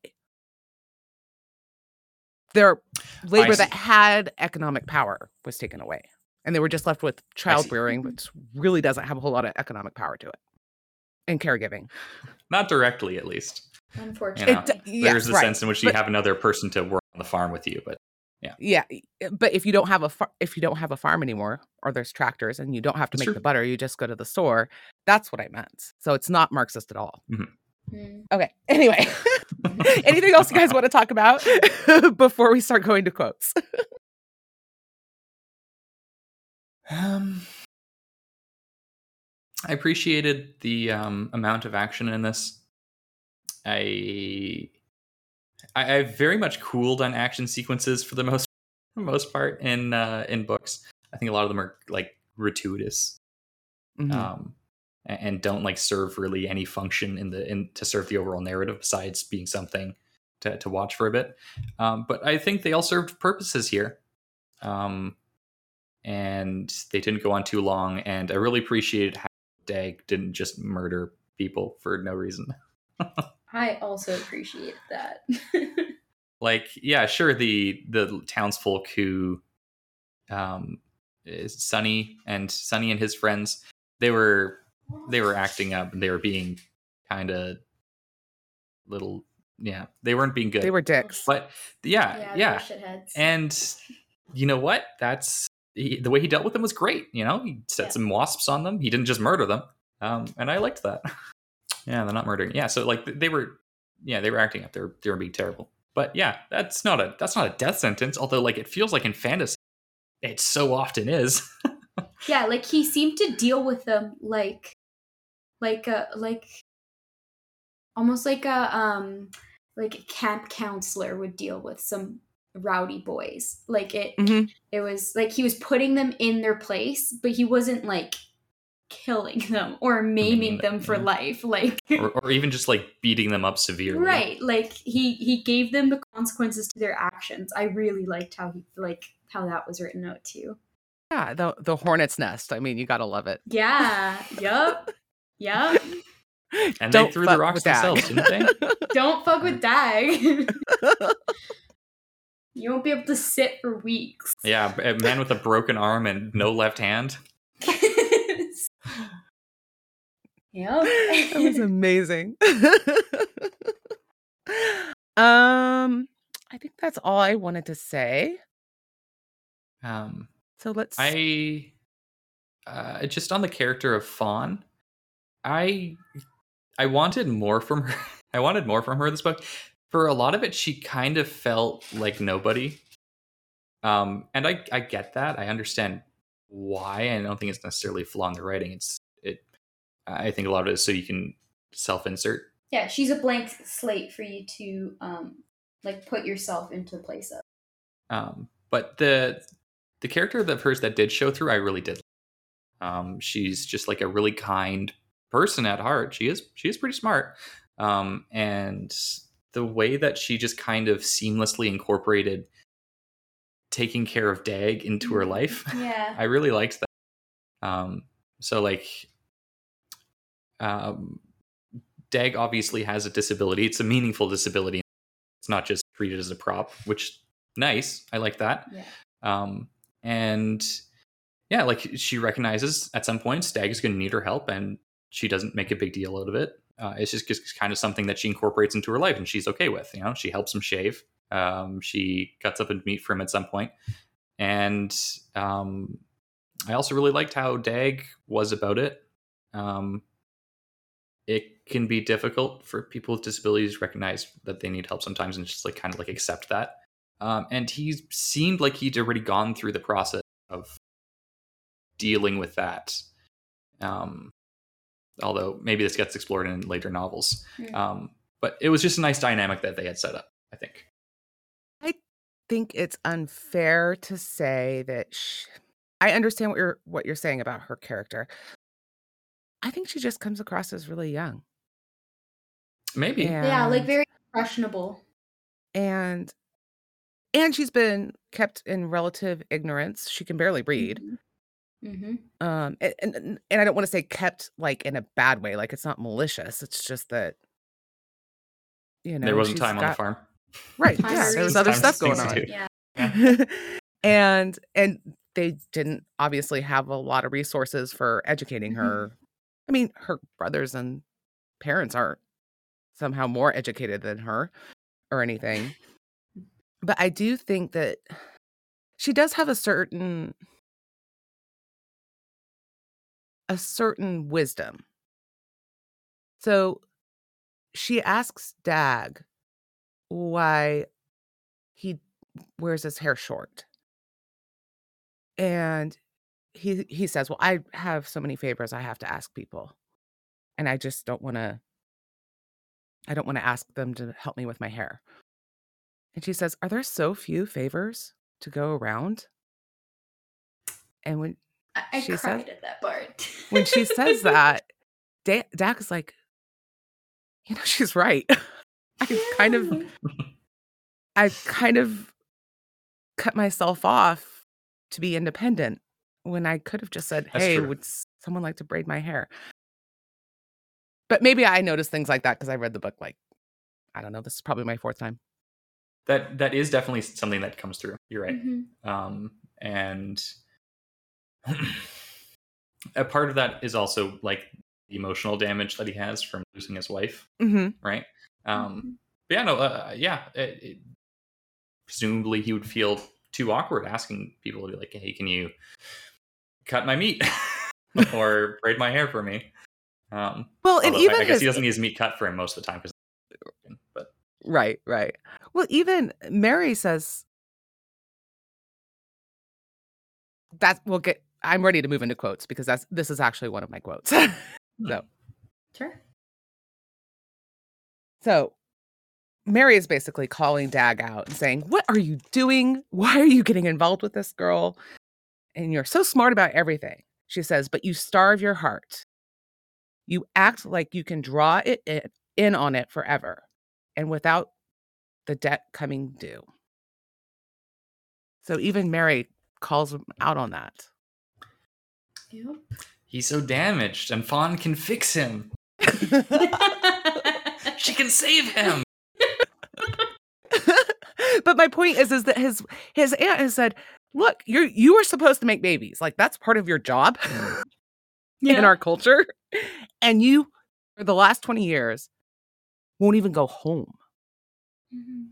Their labor that had economic power was taken away, and they were just left with child rearing, which really doesn't have a whole lot of economic power to it, and caregiving. Not directly, at least. Unfortunately. know, It, d- yes, There's a right. sense in which you But- have another person to work on the farm with you, but yeah Yeah, but if you don't have a far- if you don't have a farm anymore or there's tractors and you don't have to That's make true. the butter you just go to the store that's what i meant so it's not marxist at all mm-hmm. Mm. okay anyway anything else you guys want to talk about before we start going to quotes Um, I appreciated the um, amount of action in this. I, I I've very much cooled on action sequences for the most for the most part in uh, in books. I think a lot of them are like gratuitous Mhm. um, a- and don't like serve really any function in the in to serve the overall narrative besides being something to, to watch for a bit. Um, but I think they all served purposes here, um, and they didn't go on too long. And I really appreciated how Dag didn't just murder people for no reason. I also appreciate that. like yeah sure the the townsfolk who um sunny and sunny and his friends they were they were acting up and they were being kind of little yeah they weren't being good they were dicks but yeah yeah, yeah, shitheads. and you know what that's he, the way he dealt with them was great you know he set Yeah. some wasps on them he didn't just murder them um and i liked that Yeah, they're not murdering. Yeah, so like they were, yeah, they were acting up. They were they were being terrible. But yeah, that's not a that's not a death sentence. Although like it feels like in fantasy, it so often is. yeah, like he seemed to deal with them like, like a like, almost like a um like a camp counselor would deal with some rowdy boys. Like it, Mhm. it was like he was putting them in their place, but he wasn't like killing them or maiming them for yeah. life. Like or, or even just like beating them up severely. right, like he he gave them the consequences to their actions. I really liked how he like how that was written out too. Yeah, the the hornet's nest. I mean, you gotta love it. Yeah. yup. Yup. And Don't they threw the rocks with Dag. themselves, didn't they? Don't fuck with Dag. you won't be able to sit for weeks. yeah, a man with a broken arm and no left hand. yep. that was amazing. um, I think that's all I wanted to say. Um, So let's. I uh, just on the character of Fawn, I I wanted more from her. I wanted more from her in this book. For a lot of it, she kind of felt like nobody. Um, and I I get that. I understand why. I don't think it's necessarily a flaw in the writing. It's it. I think a lot of it is so you can self insert. yeah, she's a blank slate for you to um like put yourself into the place of. Um, but the the character of hers that did show through, I really did. Um, she's just like a really kind person at heart. She is she is pretty smart. Um, and the way that she just kind of seamlessly incorporated taking care of Dag into her life, Yeah. I really liked that. Um, so like, um, Dag obviously has a disability. It's a meaningful disability. It's not just treated as a prop, which nice. I like that. Yeah. Um, and yeah, like she recognizes at some point Dag is going to need her help, and she doesn't make a big deal out of it. Uh, it's just, just kind of something that she incorporates into her life, and she's okay with. You know, she helps him shave. Um, she cuts up a meat for him at some point. and um, I also really liked how Dag was about it. Um, it can be difficult for people with disabilities to recognize that they need help sometimes, and just like kind of like accept that. Um, and he seemed like he'd already gone through the process of dealing with that. Um, although maybe this gets explored in later novels. Mm. Um, but it was just a nice dynamic that they had set up. I think. I think it's unfair to say that sh I understand what you're what you're saying about her character. I think she just comes across as really young. Maybe. Yeah, like very impressionable. and and she's been kept in relative ignorance. She can barely read. Mm-hmm. Um and, and and I don't want to say kept like in a bad way, like it's not malicious. It's just that you know there wasn't she's time on the farm. Right. Time Yeah, there was other stuff going on. to. Yeah. and and they didn't obviously have a lot of resources for educating Mhm. her. I mean, her brothers and parents aren't somehow more educated than her or anything. But I do think that she does have a certain a certain wisdom. So she asks Dag why he wears his hair short. And he he says, "Well, I have so many favors I have to ask people. And I just don't want to I don't want to ask them to help me with my hair." And she says, "Are there so few favors to go around?" And when I, I She cried said- at that part. when she says that, da- Dag is like, "You know, she's right." I kind of I kind of cut myself off to be independent when I could have just said, "Hey, would someone like to braid my hair?" But maybe I noticed things like that because I read the book like I don't know. This is probably my fourth time. That that is definitely something that comes through. You're right. Mhm. um, and a part of that is also like the emotional damage that he has from losing his wife Mm-hmm. right um Mhm. but yeah no uh, yeah it, it, presumably he would feel too awkward asking people to be like hey can you cut my meat or braid my hair for me Um, Well, and although I- even I, guess his he doesn't need his meat cut for him most of the time. 'cause- But Right, right. Well, even Mari says that we'll get I'm ready to move into quotes because that's this is actually one of my quotes. Hmm. so Sure. so Mari is basically calling Dag out and saying, What are you doing? Why are you getting involved with this girl? And you're so smart about everything. She says, But you starve your heart. You act like you can draw it in, in on it forever and without the debt coming due. So even Mari calls him out on that. Yep. he's so damaged, and Fawn can fix him. She can save him. but my point is is that his his aunt has said, "Look, you're you were supposed to make babies. Like that's part of your job in our culture, and you for the last 20 years won't even go home. Mhm.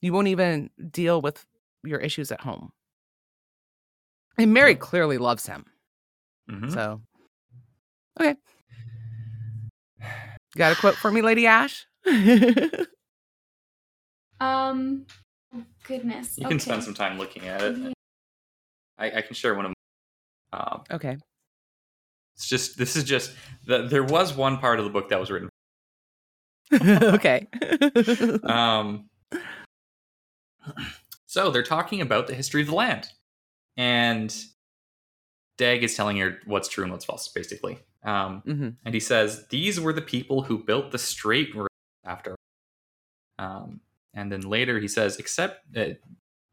You won't even deal with your issues at home." And Mari clearly loves him. Mhm. So, okay. Got a quote for me, Lady Ash? Um. goodness. You can spend some time looking at it. Yeah. I, I can share one of. Um, okay. it's just this is just the, there was one part of the book that was written. okay. Um, so they're talking about the history of the land, and Dag is telling her what's true and what's false, basically. Um, hmm and he says these were the people who built the straight road after. Um, and then later he says, except uh,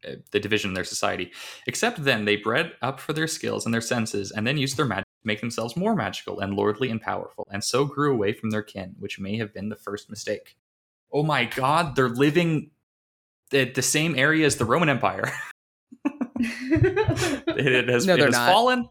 uh, the division in their society. Except then they bred up for their skills and their senses, and then used their magic to make themselves more magical and lordly and powerful, and so grew away from their kin, which may have been the first mistake. Oh my God, they're living at the same area as the Roman Empire. it, it has, No, it has not. fallen.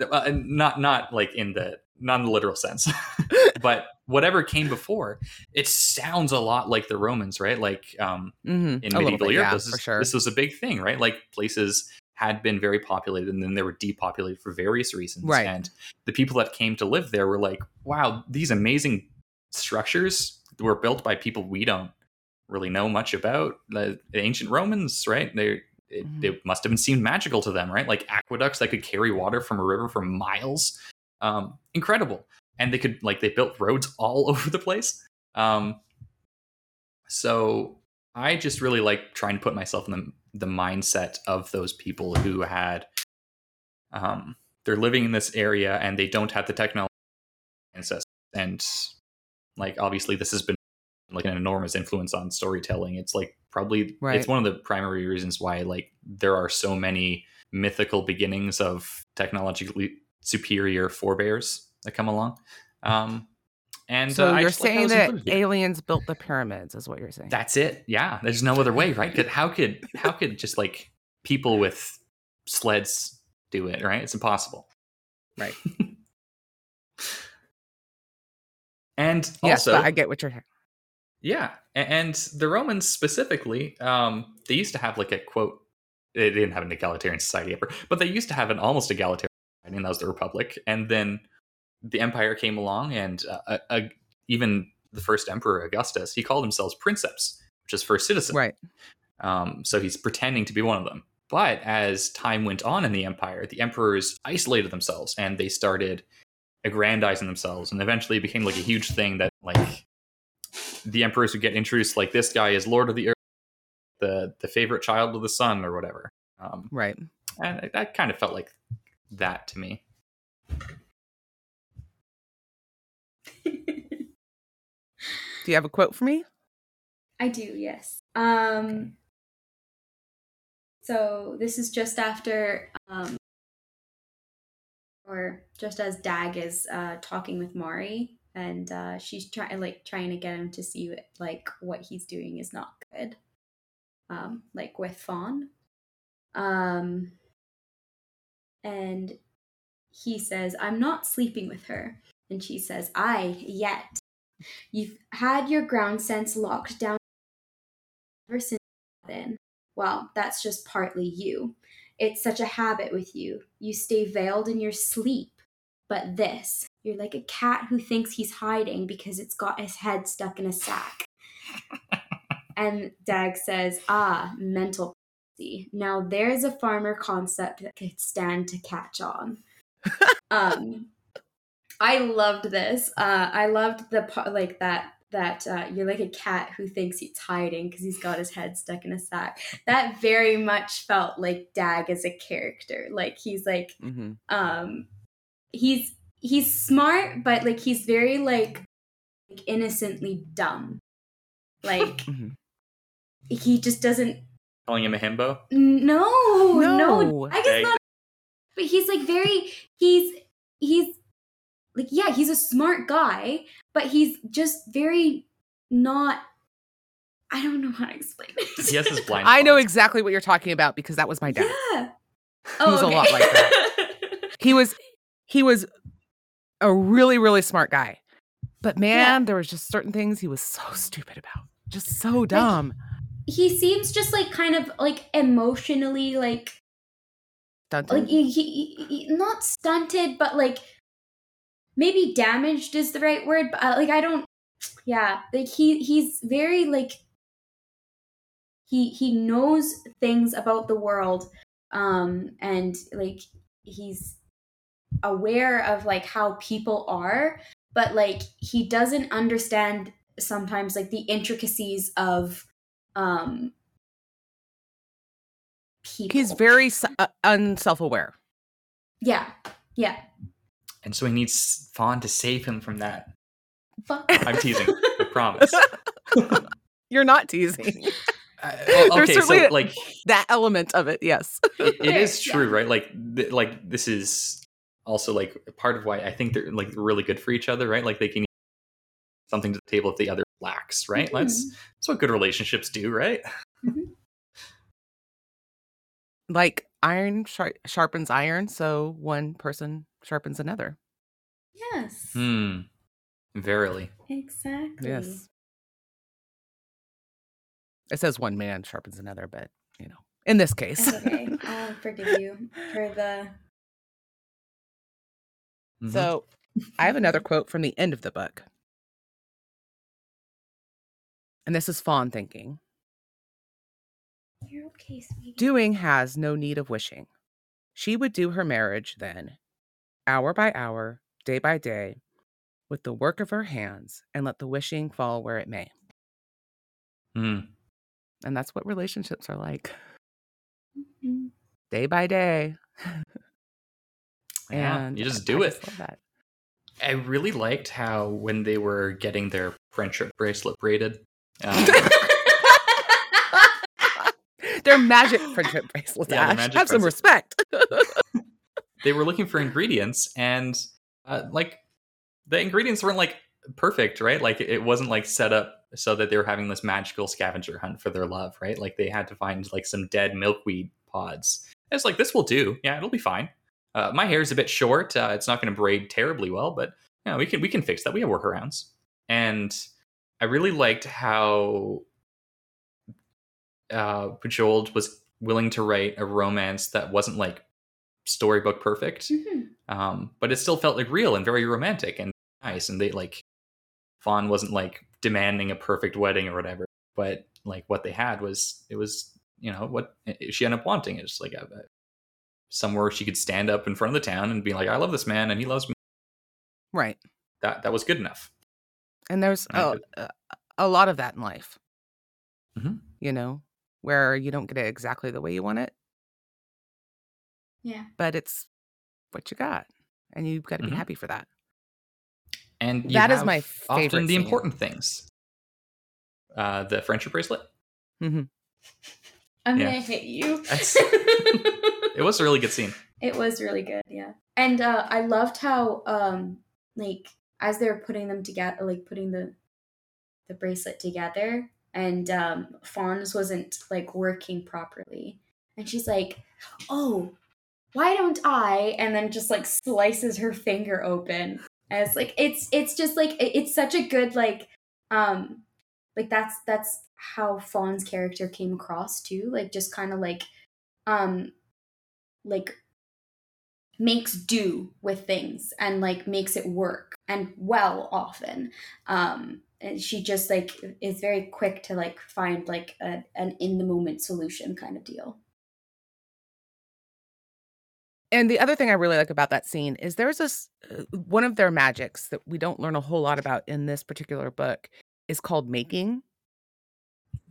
Uh, not not like in the not in the literal sense, but whatever came before, it sounds a lot like the Romans, right? Like um, hmm in A medieval bit, Europe, yeah, this, is, sure. this was a big thing, right? Like places had been very populated and then they were depopulated for various reasons. Right. And the people that came to live there were like, wow, these amazing structures were built by people we don't really know much about. The, the ancient Romans, right? They it, Mhm. it must have been seemed magical to them, right? Like aqueducts that could carry water from a river for miles. Um, incredible. And they could like they built roads all over the place. Um, so I just really like trying to put myself in the the mindset of those people who had um they're living in this area and they don't have the technology ancestors and like obviously this has been like an enormous influence on storytelling it's like probably Right. it's one of the primary reasons why like there are so many mythical beginnings of technologically superior forebears that come along um and So uh, you're just saying it's that aliens built the pyramids, is what you're saying? That's it. Yeah, there's no other way, right? how could how could just like people with sleds do it? Right? It's impossible. Right. and yes, also, but I get what you're. Yeah, and the Romans specifically, um, they used to have like a quote. They didn't have an egalitarian society ever, but they used to have an almost egalitarian, society, and that was the Republic. And then the Empire came along, and uh, even the first emperor Augustus, he called himself princeps, which is first citizen. Right. Um, so he's pretending to be one of them. But as time went on in the empire, the emperors isolated themselves and they started aggrandizing themselves, and eventually it became like a huge thing that like the emperors would get introduced like this guy is lord of the earth, the the favorite child of the sun, or whatever. Um, Right. and that kind of felt like that to me. Do you have a quote for me? I do, yes. Um so this is just after um or just as Dag is uh talking with Mari and uh she's trying like trying to get him to see like what he's doing is not good. Um like with Fawn. Um and he says, "I'm not sleeping with her." And she says, "I yet. You've had your ground sense locked down ever since then. Well, that's just partly you. It's such a habit with you. You stay veiled in your sleep. but this. You're like a cat who thinks he's hiding because it's got his head stuck in a sack. and Dag says, Ah, mental prophecy. Now there's a farmer concept that could stand to catch on. um, I loved this. Uh, I loved the part like that that uh, you're like a cat who thinks he's hiding because he's got his head stuck in a sack. That very much felt like Dag as a character. Like he's like, Mm-hmm. um, he's he's smart, but like he's very like, like innocently dumb. Like Mhm. he just doesn't. Calling him a himbo. No, no, No. I guess Dag. not. But he's like very. He's he's like yeah, he's a smart guy, but he's just very not. I don't know how to explain it. He has his blind. I know exactly what you're talking about because that was my dad. Yeah. He was a lot like that. He was he was a really really smart guy. But man, there was just certain things he was so stupid about. Just so dumb. he seems just like kind of like emotionally like Stunted. like he, he, he- not stunted but like maybe damaged is the right word but uh, like i don't yeah like he he's very like he he knows things about the world um and like he's aware of like how people are but like he doesn't understand sometimes like the intricacies of um people He's very s- uh, unself-aware. yeah yeah And so he needs Fawn to save him from that. Fuck. I'm teasing. I promise. You're not teasing. Uh, well, okay, so certainly a- like that element of it, yes. it, it is Yeah. true, right? Like, th- like this is also like part of why I think they're like really good for each other, right? Like they can something to the table if the other lacks, right? That's Mhm. that's what good relationships do, right? Like iron shar- sharpens iron, so one person sharpens another. Yes. Hmm. Verily. Exactly. Yes. It says one man sharpens another, but you know, in this case. It's okay. I'll forgive you for the. Mhm. So I have another quote from the end of the book. And this is Fawn thinking. You're okay, sweetie. Doing has no need of wishing. She would do her marriage then, hour by hour, day by day, with the work of her hands, and let the wishing fall where it may. Hmm. And that's what relationships are like, Mhm. day by day. Yeah, and you just I do it. love that. I really liked how when they were getting their friendship bracelet braided, um, They're magic friendship bracelets. Yeah, they're Ash. magic Have some respect. they were looking for ingredients and uh, like the ingredients weren't like perfect right like it wasn't like set up so that they were having this magical scavenger hunt for their love right like they had to find like some dead milkweed pods And it's like this will do yeah it'll be fine uh, my hair is a bit short uh, it's not going to braid terribly well but yeah we can we can fix that we have workarounds and i really liked how uh Bujold was willing to write a romance that wasn't like storybook perfect Mhm. um, but it still felt like real and very romantic and nice. And they like Fawn wasn't like demanding a perfect wedding or whatever, but like what they had was it was you know what she ended up wanting is like a, a- somewhere she could stand up in front of the town and be like, I love this man and he loves me. right. That that was good enough. And there's I a, a, a lot of that in life, Mhm. you know, where you don't get it exactly the way you want it, Yeah. but it's what you got. And you've got to be Mhm. happy for that. And you That is have my often favorite the scene. important things. Uh, the friendship bracelet. Mm-hmm. I'm Yeah. gonna hit you. It was a really good scene. It was really good, yeah. And uh, I loved how, um, like, as they were putting them together, like putting the the bracelet together, and um, Fawns wasn't like working properly, and she's like, "Oh, why don't I?" And then just like slices her finger open. And it's like it's it's just like it's such a good like um like that's that's how Fawn's character came across too, like just kind of like um like makes do with things and like makes it work and well often. Um and she just like is very quick to like find like a, an in the moment solution kind of deal. And the other thing I really like about that scene is there's this uh, one of their magics that we don't learn a whole lot about in this particular book is called making.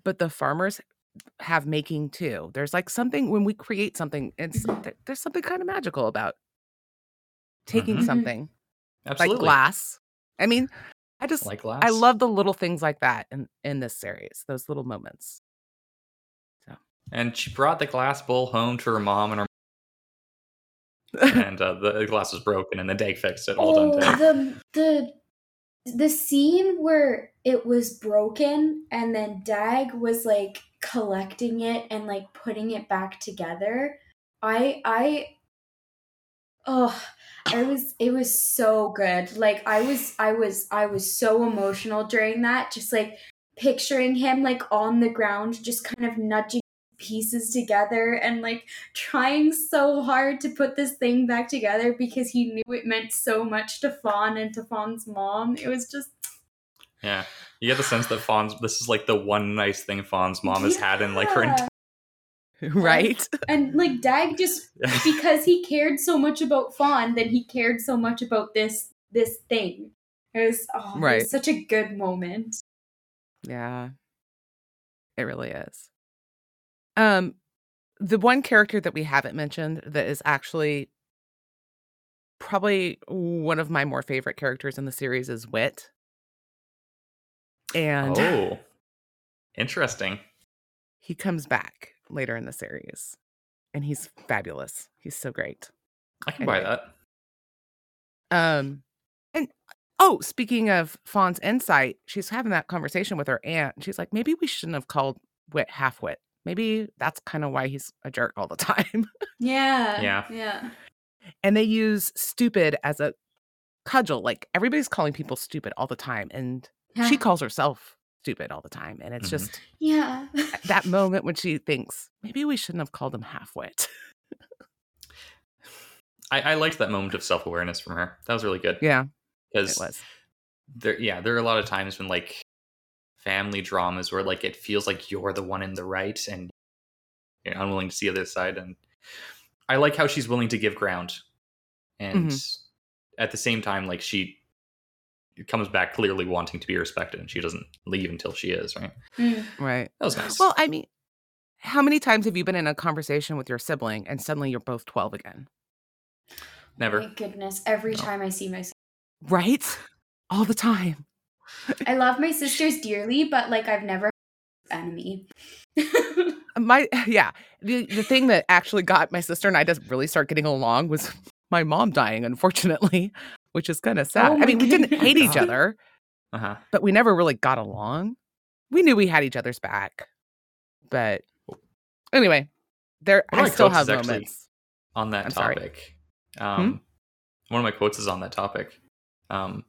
But the farmers have making too. There's like something when we create something, it's there's something kind of magical about taking Mhm. something Absolutely. like glass. I mean, I just Like glass. I love the little things like that in in this series, those little moments. So. And she brought the glass bowl home to her mom, and her and uh, the glass was broken, and the Dag fixed it. All oh, done. Dag. the the the scene where it was broken and then Dag was like collecting it and like putting it back together. I I oh I was it was so good. Like I was I was I was so emotional during that just like picturing him like on the ground just kind of nudging pieces together and like trying so hard to put this thing back together because he knew it meant so much to Fawn and to Fawn's mom. It was just Yeah, you get the sense that Fawn's. This is like the one nice thing Fawn's mom has had in like her entire. right? and like Dag just because he cared so much about Fawn, then he cared so much about this this thing. It was oh, it was such a good moment. Yeah. It really is. Um the one character that we haven't mentioned that is actually probably one of my more favorite characters in the series is Whit. And oh, interesting. he comes back later in the series and he's fabulous. He's so great. I can buy that. Um and oh, speaking of Fawn's insight, she's having that conversation with her aunt. and She's like, maybe we shouldn't have called Whit half wit. Maybe that's kind of why he's a jerk all the time. Yeah. Yeah. Yeah. and they use stupid as a cudgel. Like everybody's calling people stupid all the time, and she calls herself stupid all the time. And it's Mhm. just Yeah. that moment when she thinks maybe we shouldn't have called him half wit. I, I liked that moment of self awareness from her. That was really good. yeah, it because was. there yeah there are a lot of times when like family dramas where like it feels like you're the one in the right and you're unwilling to see the other side and i like how she's willing to give ground and at the same time like she comes back clearly wanting to be respected and she doesn't leave until she is right Mm. Right. that was nice Well, I mean, how many times have you been in a conversation with your sibling and suddenly you're both 12 again? never My goodness. Every No. time I see my Right? All the time. I love my sisters dearly, but like I've never enemy. My yeah, the the thing that actually got my sister and I to really start getting along was my mom dying, unfortunately, which is kind of sad. Oh I mean, we didn't hate each other, uh-huh but we never really got along. We knew we had each other's back, but anyway, there One I still have moments. on that I'm topic. Um, One of my quotes is on that topic. Um,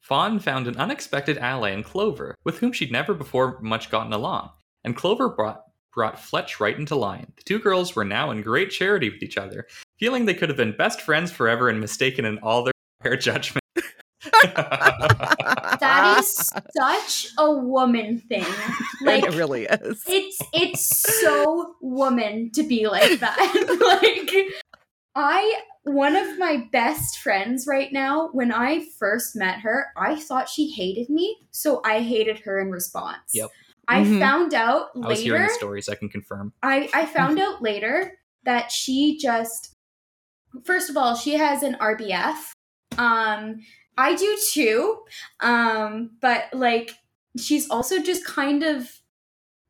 Fawn found an unexpected ally in Clover, with whom she'd never before much gotten along, and Clover brought brought Fletch right into line. The two girls were now in great charity with each other, feeling they could have been best friends forever and mistaken in all their fair judgment. that is such a woman thing. Like it really is. it's it's so woman to be like that. like I one of my best friends right now, when I first met her, I thought she hated me, so I hated her in response. Yep. I Mhm. found out I was hearing later. the stories, I can confirm. I I found out later that she just first of all, she has an RBF. Um I do too. Um but like she's also just kind of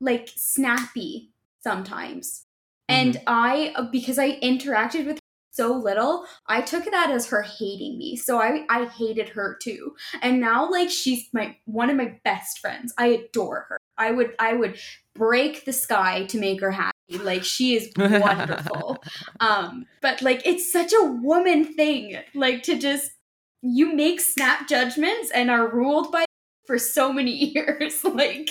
like snappy sometimes. And I because I interacted with her so little, I took that as her hating me. So I I hated her too. And now like she's my one of my best friends. I adore her. I would I would break the sky to make her happy. Like she is wonderful. um but like it's such a woman thing like to just you make snap judgments and are ruled by for so many years like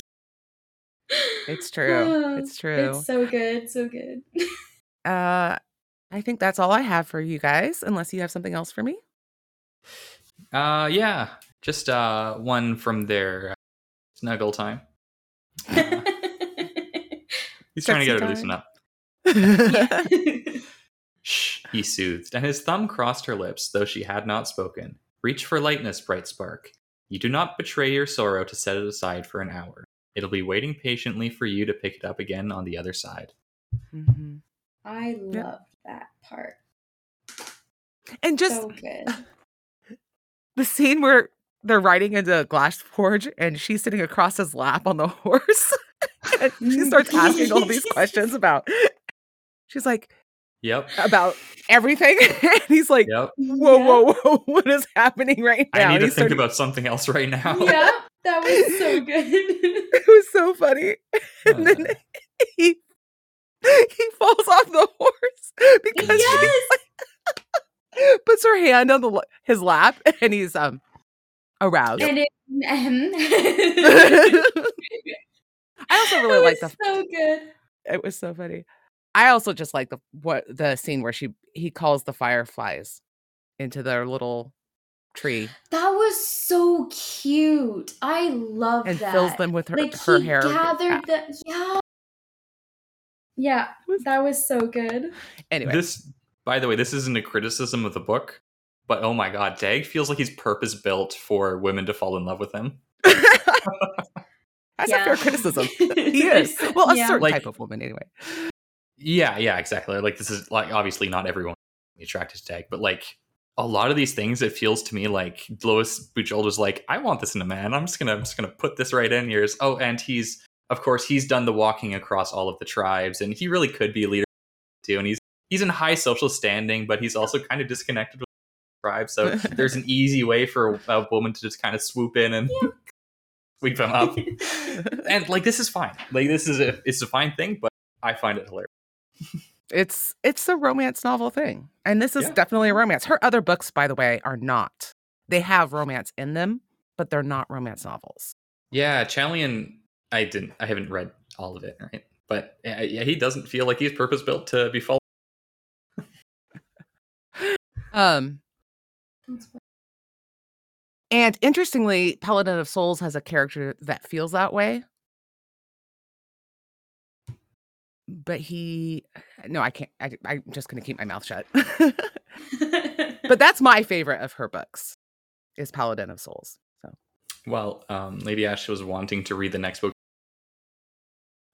It's true. It's true. it's so good so good Uh, I think that's all I have for you guys, unless you have something else for me. Uh, yeah, just uh, one from their uh, snuggle time. Uh, he's trying to get her to loosen up. Shh, he soothed, and his thumb crossed her lips, though she had not spoken. Reach for lightness, bright spark. You do not betray your sorrow to set it aside for an hour. It'll be waiting patiently for you to pick it up again on the other side. Mm-hmm. I Yeah. love that part. And just so good. the scene where they're riding into Glass Forge and she's sitting across his lap on the horse. and she starts asking all these questions about. She's like Yep. about everything, and he's like, Yep. "Whoa, Yeah. whoa, whoa! What is happening right now?" I need And to he's think starting- about something else right now. Yeah, that was so good. It was so funny, and then he he falls off the horse because yes. she puts her hand on the his lap, and he's um aroused. And it, I also really like was the so good. it was so funny. I also just like the what the scene where she he calls the fireflies into their little tree That was so cute. I love that. and that. fills them with her like her he hair. gathered the yeah. Yeah, that was so good. Anyway, This, by the way, this isn't a criticism of the book, but oh my god, Dag feels like he's purpose built for women to fall in love with him. that's a fair criticism. he is well, a Yeah. certain Like- type of woman, anyway. Yeah, yeah, exactly. Like this is like obviously not everyone attracted to Dag, but like a lot of these things, it feels to me like Lois Bujold was like, I want this in a man. I'm just gonna, I'm just gonna put this right in here. Oh, and he's, of course, he's done the walking across all of the tribes, and he really could be a leader too. And he's he's in high social standing, but he's also kind of disconnected with the tribe. So there's an easy way for a, a woman to just kind of swoop in and sweep him up. and like this is fine. Like this is a, it's a fine thing, but I find it hilarious. It's it's a romance novel thing, and this is Yeah. definitely a romance. Her other books, by the way, are not. They have romance in them, but they're not romance novels. Yeah, Chalion, I didn't, I haven't read all of it, right? But uh, yeah, he doesn't feel like he's purpose built to be followed. Um, and interestingly, Paladin of Souls has a character that feels that way. But he, no, I can't. I, I'm just going to keep my mouth shut. but that's my favorite of her books, is Paladin of Souls. So Well, um, Lady Ash was wanting to read the next book.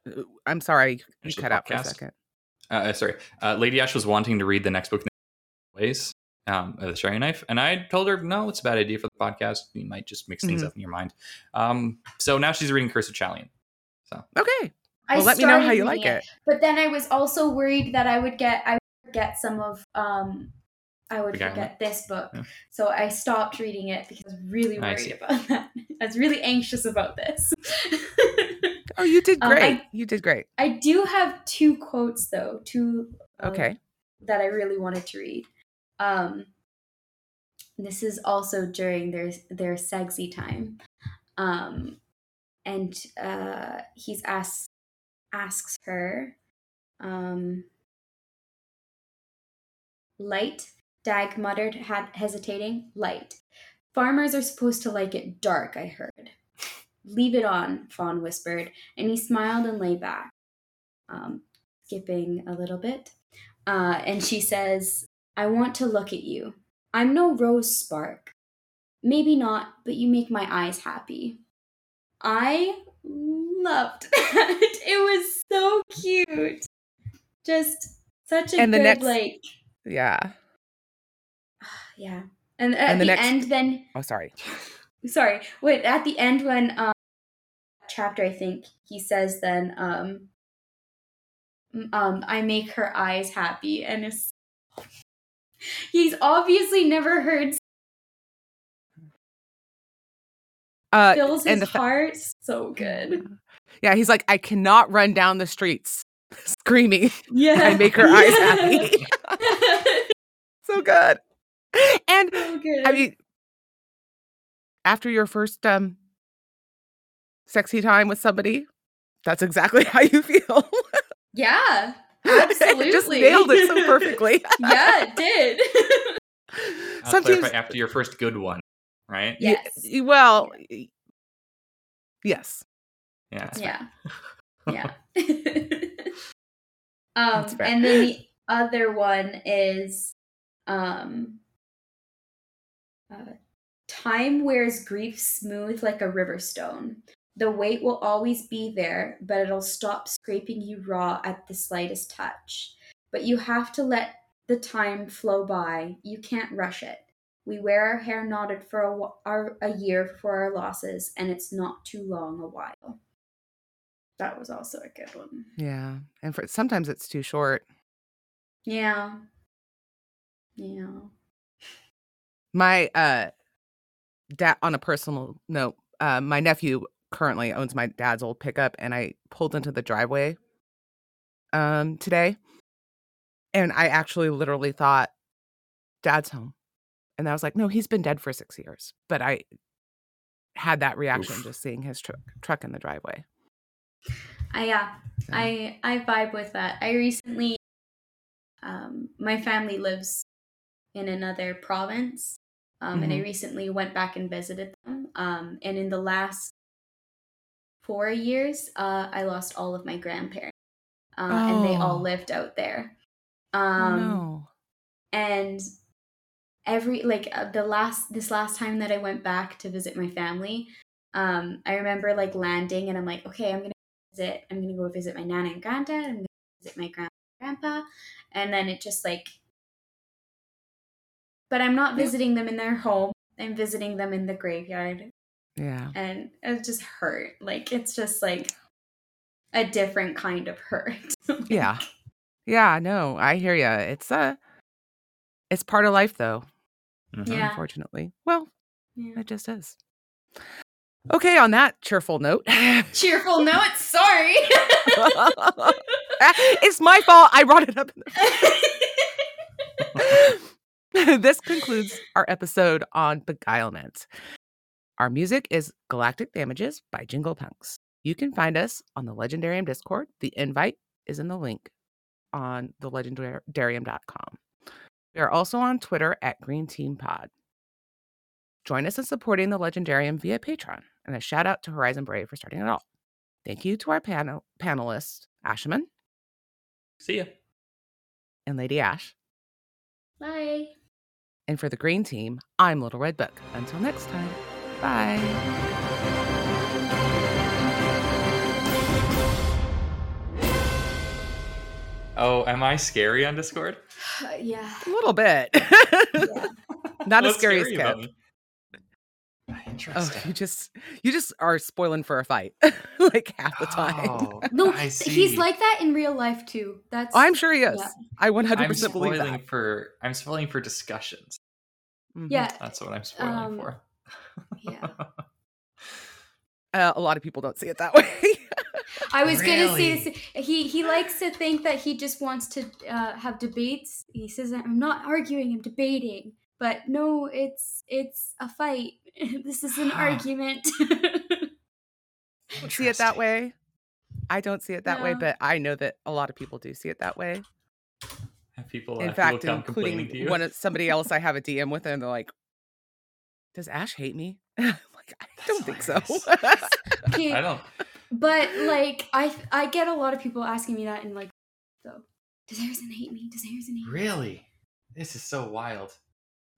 uh, I'm sorry, you Finish the cut out for a second. Uh, uh, sorry, uh, Lady Ash was wanting to read the next book. Ways, um, of the Sharing Knife, and I told her no, it's a bad idea for the podcast. You might just mix things Mhm. up in your mind. Um, so now she's reading Curse of chalion So Okay, I well, let me know how you like reading it. But then I was also worried that I would get I would forget some of um I would forget this book. Yeah. So I stopped reading it because I was really worried about that. I was really anxious about this. Oh, you did Um, great. I- you did great. I do have two quotes though, two uh, Okay. that I really wanted to read. Um this is also during their their sexy time. Um and uh he's asked asks her um light dag muttered hesitating light. Farmers are supposed to like it dark i heard. Leave it on fawn whispered and he smiled and lay back um, skipping a little bit. Uh, and she says i want to look at you. I'm no rose spark. Maybe not but you make my eyes happy. I loved that it was so cute just such a And the good next- like Yeah. yeah and at And the the, next- end then Oh, sorry. sorry wait at the end when um chapter i think he says then um um i make her eyes happy and it's he's obviously never heard Uh, fills and his fa- heart so good Yeah, he's like, I cannot run down the streets screaming. yeah I make her eyes Yeah. happy. so good. And so good I mean, after your first um sexy time with somebody, that's exactly how you feel. yeah Absolutely. just nailed it so perfectly. yeah, it did. I'll Sometimes- clarify after your first good one, right? Yes. y- well, y- yes. Yeah. That's yeah. Yeah. um That's and then the other one is um uh, time wears grief smooth like a river stone. The weight will always be there, but it'll stop scraping you raw at the slightest touch. But you have to let the time flow by. You can't rush it. We wear our hair knotted for a, our, a year for our losses, and it's not too long a while. That was also a good one. Yeah. And for sometimes it's too short. Yeah. Yeah. My uh dad on a personal note, uh my nephew currently owns my dad's old pickup and I pulled into the driveway um today and I actually literally thought dad's home. And I was like, no, he's been dead for 6 years. But I had that reaction Oof. just seeing his truck truck in the driveway. I yeah. So, I I vibe with that. I recently um my family lives in another province. Um and I Mhm. recently went back and visited them. Um and in the last 4 years, uh I lost all of my grandparents. Uh, and they all Oh. lived out there. oh, Um no. and every like uh, the last this last time that I went back to visit my family, um, I remember like landing and I'm like, okay, I'm gonna visit. I'm gonna go visit my nana and granddad. I'm gonna visit my grandma and grandpa, and then it just like, but I'm not visiting them in their home. I'm visiting them in the graveyard, Yeah. and it just hurt. Like it's just like a different kind of hurt. Yeah. Yeah, no, I hear you. It's uh it's part of life though, Mhm. Yeah. unfortunately. Well, Yeah. it just is. Okay, on that cheerful note. Cheerful note. Sorry. it's my fault. I brought it up. this concludes our episode on Beguilement. Our music is Galactic Damages by Jingle Punks. You can find us on the Legendarium Discord. The invite is in the link on the legendarium.com. We are also on Twitter at Green Team Pod. Join us in supporting the Legendarium via Patreon, and a shout out to Horizon Brave for starting it all. Thank you to our panel panelists, Ashaman See ya. and Lady Ash. Bye. And for the green team, I'm Little Red Book. Until next time, bye. Oh, am I scary on Discord? yeah. A little bit. Yeah. Not as What's scary as about Kev. me? Oh, Interesting. you just you just are spoiling for a fight like half the time. Oh, No, I see. he's like that in real life too. That's I'm sure he is. Yeah. I 100% I'm believe spoiling that. for I'm spoiling for discussions. Mhm. yeah, That's what I'm spoiling Um, for. yeah. Uh, a lot of people don't see it that way. I was gonna say this- he he likes to think that he just wants to uh, have debates. He says I'm not arguing, I'm debating. But no, it's it's a fight. this is an argument. see it that way. I don't see it that way, but I know that a lot of people do see it that way. Have people, In have fact, people come complaining to including you. one of somebody else I have a DM with, and they're like, "Does Ash hate me?" I'm like, I don't think so. I don't. But like I I get a lot of people asking me that and like, so does Harrison hate me? Does Harrison hate me? Really? This is so wild.